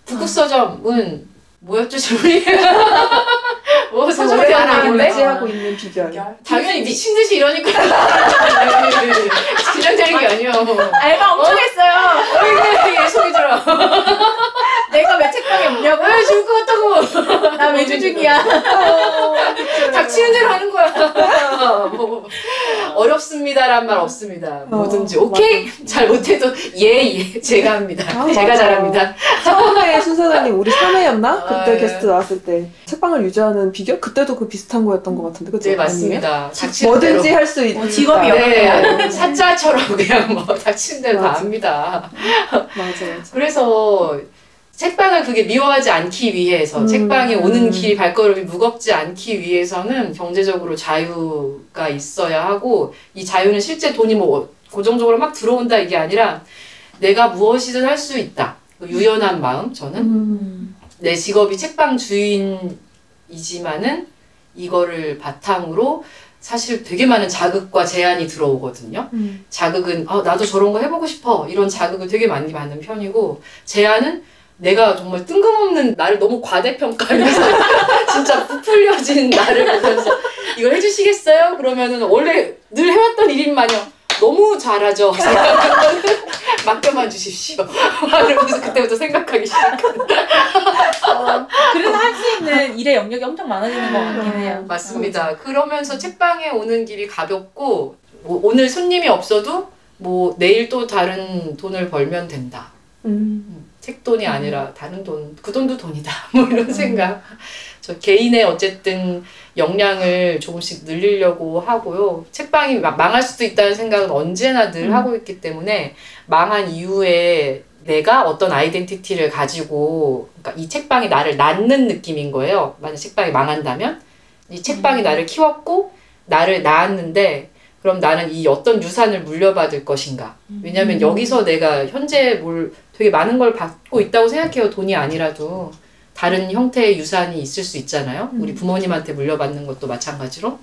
북극 서점은 뭐였죠 질문이? 뭐 오래 대한 아닌데? 유지하고 있는 비결 당연히 미친 듯이 이러니까 긴장되는 게 아니야. 알바 엄청 했어요. 어이 소리 들어. 내가 왜 책방에 없냐고. 왜 죽을 것 같다고? 나 외주 중이야. 닥치는 대로 하는 거야. 뭐, 어렵습니다란 말 없습니다. 뭐든지 오케이 잘 못해도 예예 제가 합니다. 아, 제가 맞아. 잘합니다. 처음에 순서장님 우리 3회였나? 그때 아, 게스트 나왔을 때 책방을 유지하는 비결? 그때도 그 비슷한 거였던 것 같은데 그쵸? 네 맞습니다. 닥치는. 뭐든지 할수 있다 뭐 직업이 네, 사자처럼 그냥 뭐 닥치는 대로 다. 합니다. 맞아 맞아 그래서 책방을 그게 미워하지 않기 위해서 음. 책방에 오는 길이 발걸음이 무겁지 않기 위해서는 경제적으로 자유가 있어야 하고 이 자유는 실제 돈이 뭐 고정적으로 막 들어온다 이게 아니라 내가 무엇이든 할 수 있다. 그 유연한 마음 저는 음. 내 직업이 책방 주인 이지만은 이거를 바탕으로 사실 되게 많은 자극과 제한이 들어오거든요. 음. 자극은 아, 나도 저런 거 해보고 싶어 이런 자극을 되게 많이 받는 편이고 제한은 내가 정말 뜬금없는 나를 너무 과대평가하면서 진짜 부풀려진 나를 보면서 이걸 해주시겠어요? 그러면은 원래 늘 해왔던 일인 마냥 너무 잘하죠. 맡겨만 주십시오. 이러면서 그때부터 생각하기 시작하는 그래서 할 수 있는 일의 영역이 엄청 많아지는 것 같긴 해요. 맞습니다. 그러면서 책방에 오는 길이 가볍고 뭐 오늘 손님이 없어도 뭐 내일 또 다른 돈을 벌면 된다. 음. 책 돈이 아니라 다른 돈, 그 돈도 돈이다. 뭐 이런 생각. 저 개인의 어쨌든 역량을 조금씩 늘리려고 하고요. 책방이 막 망할 수도 있다는 생각은 언제나 늘 음. 하고 있기 때문에 망한 이후에 내가 어떤 아이덴티티를 가지고 그러니까 이 책방이 나를 낳는 느낌인 거예요. 만약 책방이 망한다면 이 책방이 나를 키웠고 나를 낳았는데 그럼 나는 이 어떤 유산을 물려받을 것인가? 왜냐하면 여기서 내가 현재 뭘 되게 많은 걸 받고 있다고 생각해요. 돈이 아니라도 다른 형태의 유산이 있을 수 있잖아요. 우리 부모님한테 물려받는 것도 마찬가지로.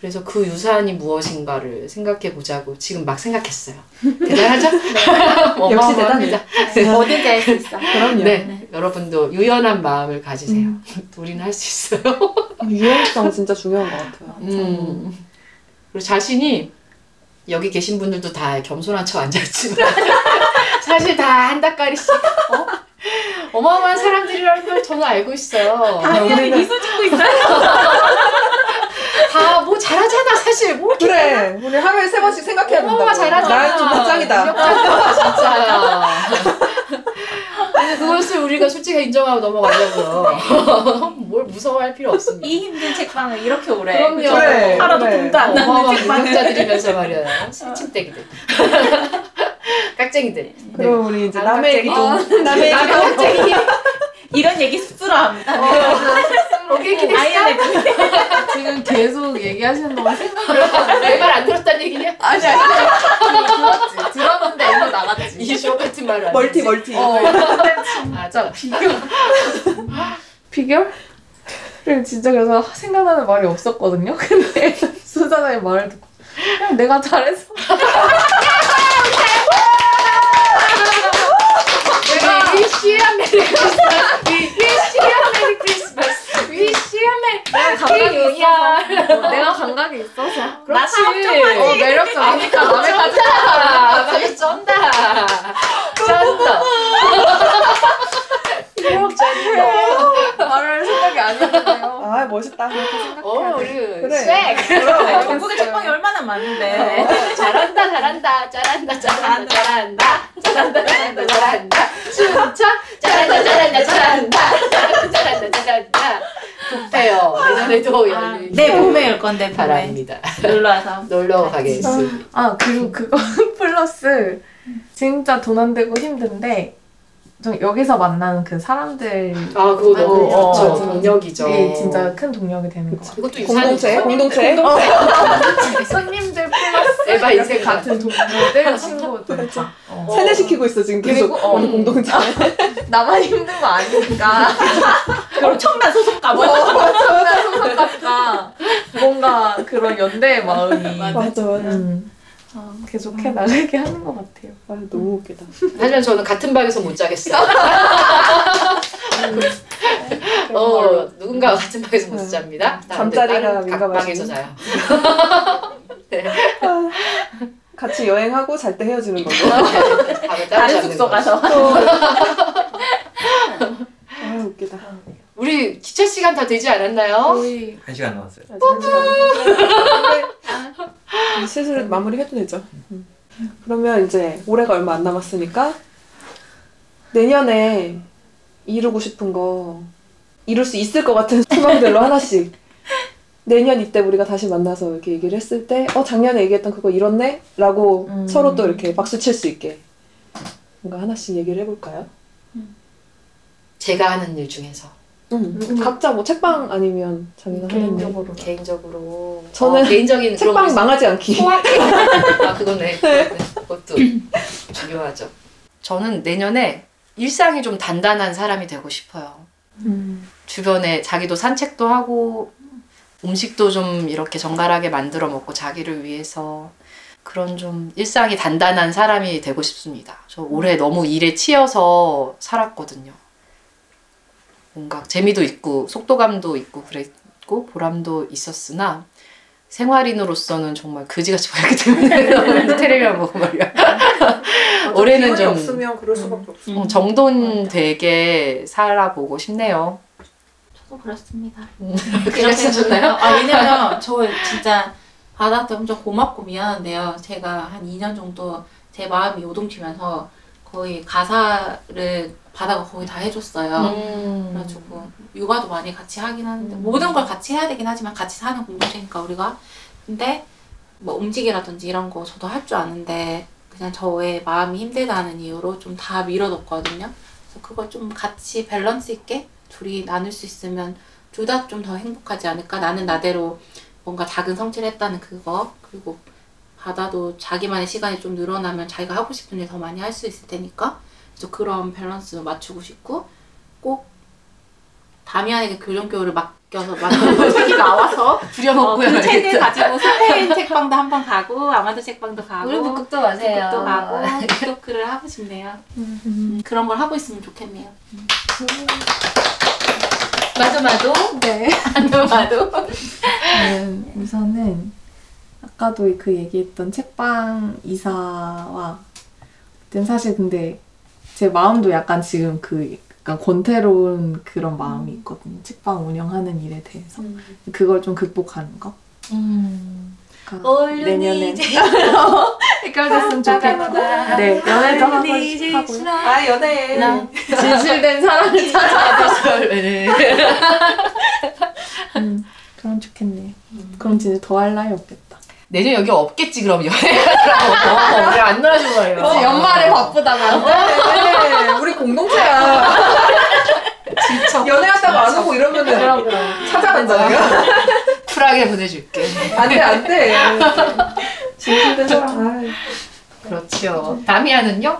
그래서 그 유산이 무엇인가를 생각해 보자고 지금 막 생각했어요. 대단하죠? 역시 어마어마합니다. 네. 뭐든지 할 수 있어. 그럼요 네, 여러분도 유연한 마음을 가지세요. 음. 우리는 할 수 있어요. 유연성 진짜 중요한 것 같아요 음. 그리고 자신이 여기 계신 분들도 다 겸손한 척 앉아있지만 사실 다 한 닭가리씩 어? 어마어마한 사람들이라는 걸 저는 알고 있어요. 우리는 미소 짓고 있어요. 다 뭐 잘하잖아 사실 뭐 이렇게 그래 우리 하루에 세 번씩 생각해야 된다고 어마어마 잘하잖아. 나는 좀 짱이다 진짜. 근데 그것을 우리가 솔직히 인정하고 넘어가려고요. 뭘 무서워할 필요 없습니다. 이 힘든 책방을 이렇게 오래. 그럼요. 그래, 하나도 그래. 돈도 안 나는 어마어마한 책방을. 능력자들이면서 말이야. 새침대기들. 깍쟁이들. 그럼 우리 이제 아, 남의 얘기. 좀 남의 얘기 좀 깍쟁이. 이런 얘기 쑥스러워합니다. 오케이, 기대 지금 계속 얘기하시는 동안 생각을 해봤는데 내말 안 들었다는 얘기냐? 아니 아니. 들었지. 들었는데 일로 나갔지. 이 주옥 같은 말을 안 멀티. 멀티. 어. 아, 자, 비결을 진짜 그래서 생각나는 말이 없었거든요. 근데 수사장의 말을 듣고 그냥 내가 Merry Christmas. We wish you a Merry Christmas. We wish you 감각이 유야. 있어서 어, 내가 감각이 있어서 나 어, 매력적이니까 남의 같은 쩐다. 남의 쩐다. 쩐다. 말할 생각이 아니었네요. 아 멋있다 그렇게 생각해. 어, 우리 그래. 색. 전국에 많은데. 어, 잘한다, 잘한다, 잘한다, 잘한다, 잘한다, 잘한다, 잘한다, 잘한다. 춤춰, 잘한다, 잘한다, 잘한다, 잘한다, 잘한다, 잘한다. 부패요. 내년에도 열리. 내 몸에 올 건데 봄에 바랍니다. 놀러 와서. 놀러 가겠습니다. 아 그리고 그거 플러스 진짜 돈 안 되고 힘든데 좀 여기서 만나는 그 사람들이 아, 그거 너무 어. 어. 동력이죠. 진짜 큰 동력이 되는 거. 이것도 공동체. 공동체. 손님들 플러스 에바 인생 같은 동료들 친구들 다. 어. 세뇌시키고 있어 지금 계속 그리고, 어. 우리 공동체. 나만 힘든 거 아니니까 엄청난 소속감. 엄청난 소속감과 뭔가 그런 연대의 마음이 맞아 맞아. 음, 계속 해 나가게 하는 것 같아요. 아, 너무 웃기다. 하지만 저는 같은 방에서 못 자겠어요. 어, 누군가가 같은 방에서 못 잡니다. 잠자리가 각 민감하시네. 방에서 자요. 같이 여행하고 잘 때 헤어지는 거고. 따로 다른 숙소. 가서. 아 웃기다. 우리 기차 시간 다 되지 않았나요? 거의 한 시간 남았어요. 근데 슬슬 마무리해도 되죠. 음. 그러면 이제 올해가 얼마 안 남았으니까 내년에 이루고 싶은 거 이룰 수 있을 것 같은 소망들로 하나씩 내년 이때 우리가 다시 만나서 이렇게 얘기를 했을 때 어 작년에 얘기했던 그거 이뤘네? 라고 음. 서로 또 이렇게 박수 칠 수 있게 뭔가 하나씩 얘기를 해볼까요? 제가 하는 일 중에서 음. 각자 뭐 책방 아니면 자기가 하는 일 개인적으로 개인적으로 저는 어, 개인적인 책방. 망하지 않기. 아 그거네. 그거네. 그것도 중요하죠. 저는 내년에 일상이 좀 단단한 사람이 되고 싶어요. 음. 주변에 자기도 산책도 하고 음식도 좀 이렇게 정갈하게 만들어 먹고 자기를 위해서 그런 좀 일상이 단단한 사람이 되고 싶습니다. 저 올해 너무 일에 치여서 살았거든요. 뭔가 재미도 있고 속도감도 있고 그랬고 보람도 있었으나 생활인으로서는 정말 그지같이 보였기 때문에 텔레비만 보고 말이야. 올해는 좀 없으면 그럴 수밖에 없어. 음, 정돈 되게 살아보고 싶네요. 저도 그렇습니다. 그러셨나요? 아 왜냐면 저 진짜 바다한테 엄청 고맙고 미안한데요. 제가 한 2년 정도 제 마음이 요동치면서 거의 가사를 바다가 거의 다 해줬어요. 음. 그래가지고 육아도 많이 같이 하긴 하는데 모든 걸 같이 해야 되긴 하지만 같이 사는 공동체니까 우리가 근데 뭐 음식이라든지 이런 거 저도 할 줄 아는데 그냥 저의 마음이 힘들다는 이유로 좀 다 밀어뒀거든요. 그래서 그걸 좀 같이 밸런스 있게 둘이 나눌 수 있으면 둘 다 좀 더 행복하지 않을까? 나는 나대로 뭔가 작은 성취를 했다는 그거 그리고 바다도 자기만의 시간이 좀 늘어나면 자기가 하고 싶은 일 더 많이 할 수 있을 테니까 그래서 그런 밸런스 맞추고 싶고 꼭 다미안에게 교정교육을 맡겨서 맡겨서 책이 나와서 부려먹고 어, 그 책을 가지고 스페인 책방도 한 번 가고 아마도 책방도 가고 우리 북극도 가세요. 북극도 가고 북극을 하고 싶네요. 음, 그런 걸 하고 있으면 좋겠네요. 마도마도 네. 마도마도 저는 우선은 아까도 그 얘기했던 책방 이사와 그땐 사실 근데 제 마음도 약간 지금 그 약간 권태로운 그런 마음이 있거든요. 책방 운영하는 일에 대해서 그걸 좀 극복하는 거. 그러니까 내년에 해결됐으면 좋겠고 네 연애도 하고 하고요. 아 연애. 진실된 사랑을 찾아 네. 음, 그럼 좋겠네요. 그럼 진짜 더할 나위 없겠다. 내년 여기 없겠지 그럼 연애라고 우리 안 놀아준 거예요. 연말에 바쁘다가 네, 우리 공동체야. 진짜 연애한다고 안 오고 이러면은 찾아간다고요? 쿨하게 보내줄게. 안돼 안돼. 사랑. 아이. 그렇죠. 다미아는요?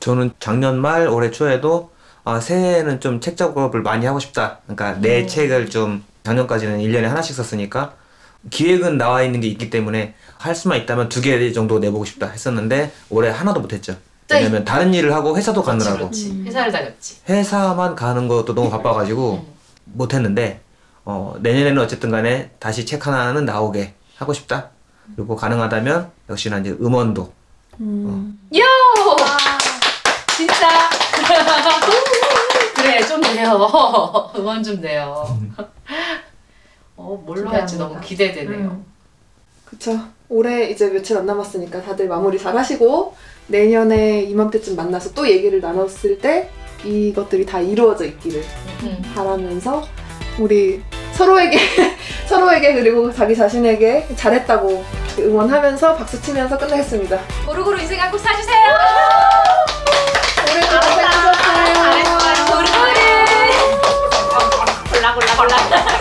저는 작년 말 올해 초에도 아, 새해에는 좀 책 작업을 많이 하고 싶다. 그러니까 내 책을 좀 작년까지는 1년에 하나씩 썼으니까 기획은 나와 있는 게 있기 때문에 할 수만 있다면 두 개 정도 내보고 싶다 했었는데 올해 하나도 못했죠. 왜냐면 다른 일을 하고 회사도 가느라고 그렇지. 회사를 다녔지. 회사만 가는 것도 너무 바빠가지고 음. 못했는데 어, 내년에는 어쨌든 간에 다시 책 하나는 나오게 하고 싶다. 그리고 가능하다면 역시나 이제 음원도 요! 진짜. 그래, 좀 돼요. 응원 좀 돼요. 어, 뭘로 할지 너무 기대되네요. 그쵸. 올해 이제 며칠 안 남았으니까 다들 마무리 잘 하시고 내년에 이맘때쯤 만나서 또 얘기를 나눴을 때 이것들이 다 이루어져 있기를 음. 바라면서 우리 서로에게 서로에게 그리고 자기 자신에게 잘했다고 응원하면서 박수 치면서 끝내겠습니다. 고루고루 인생 한국 사주세요! 올해도 고생하셨어요. 고루고루! 골라, 골라, 골라.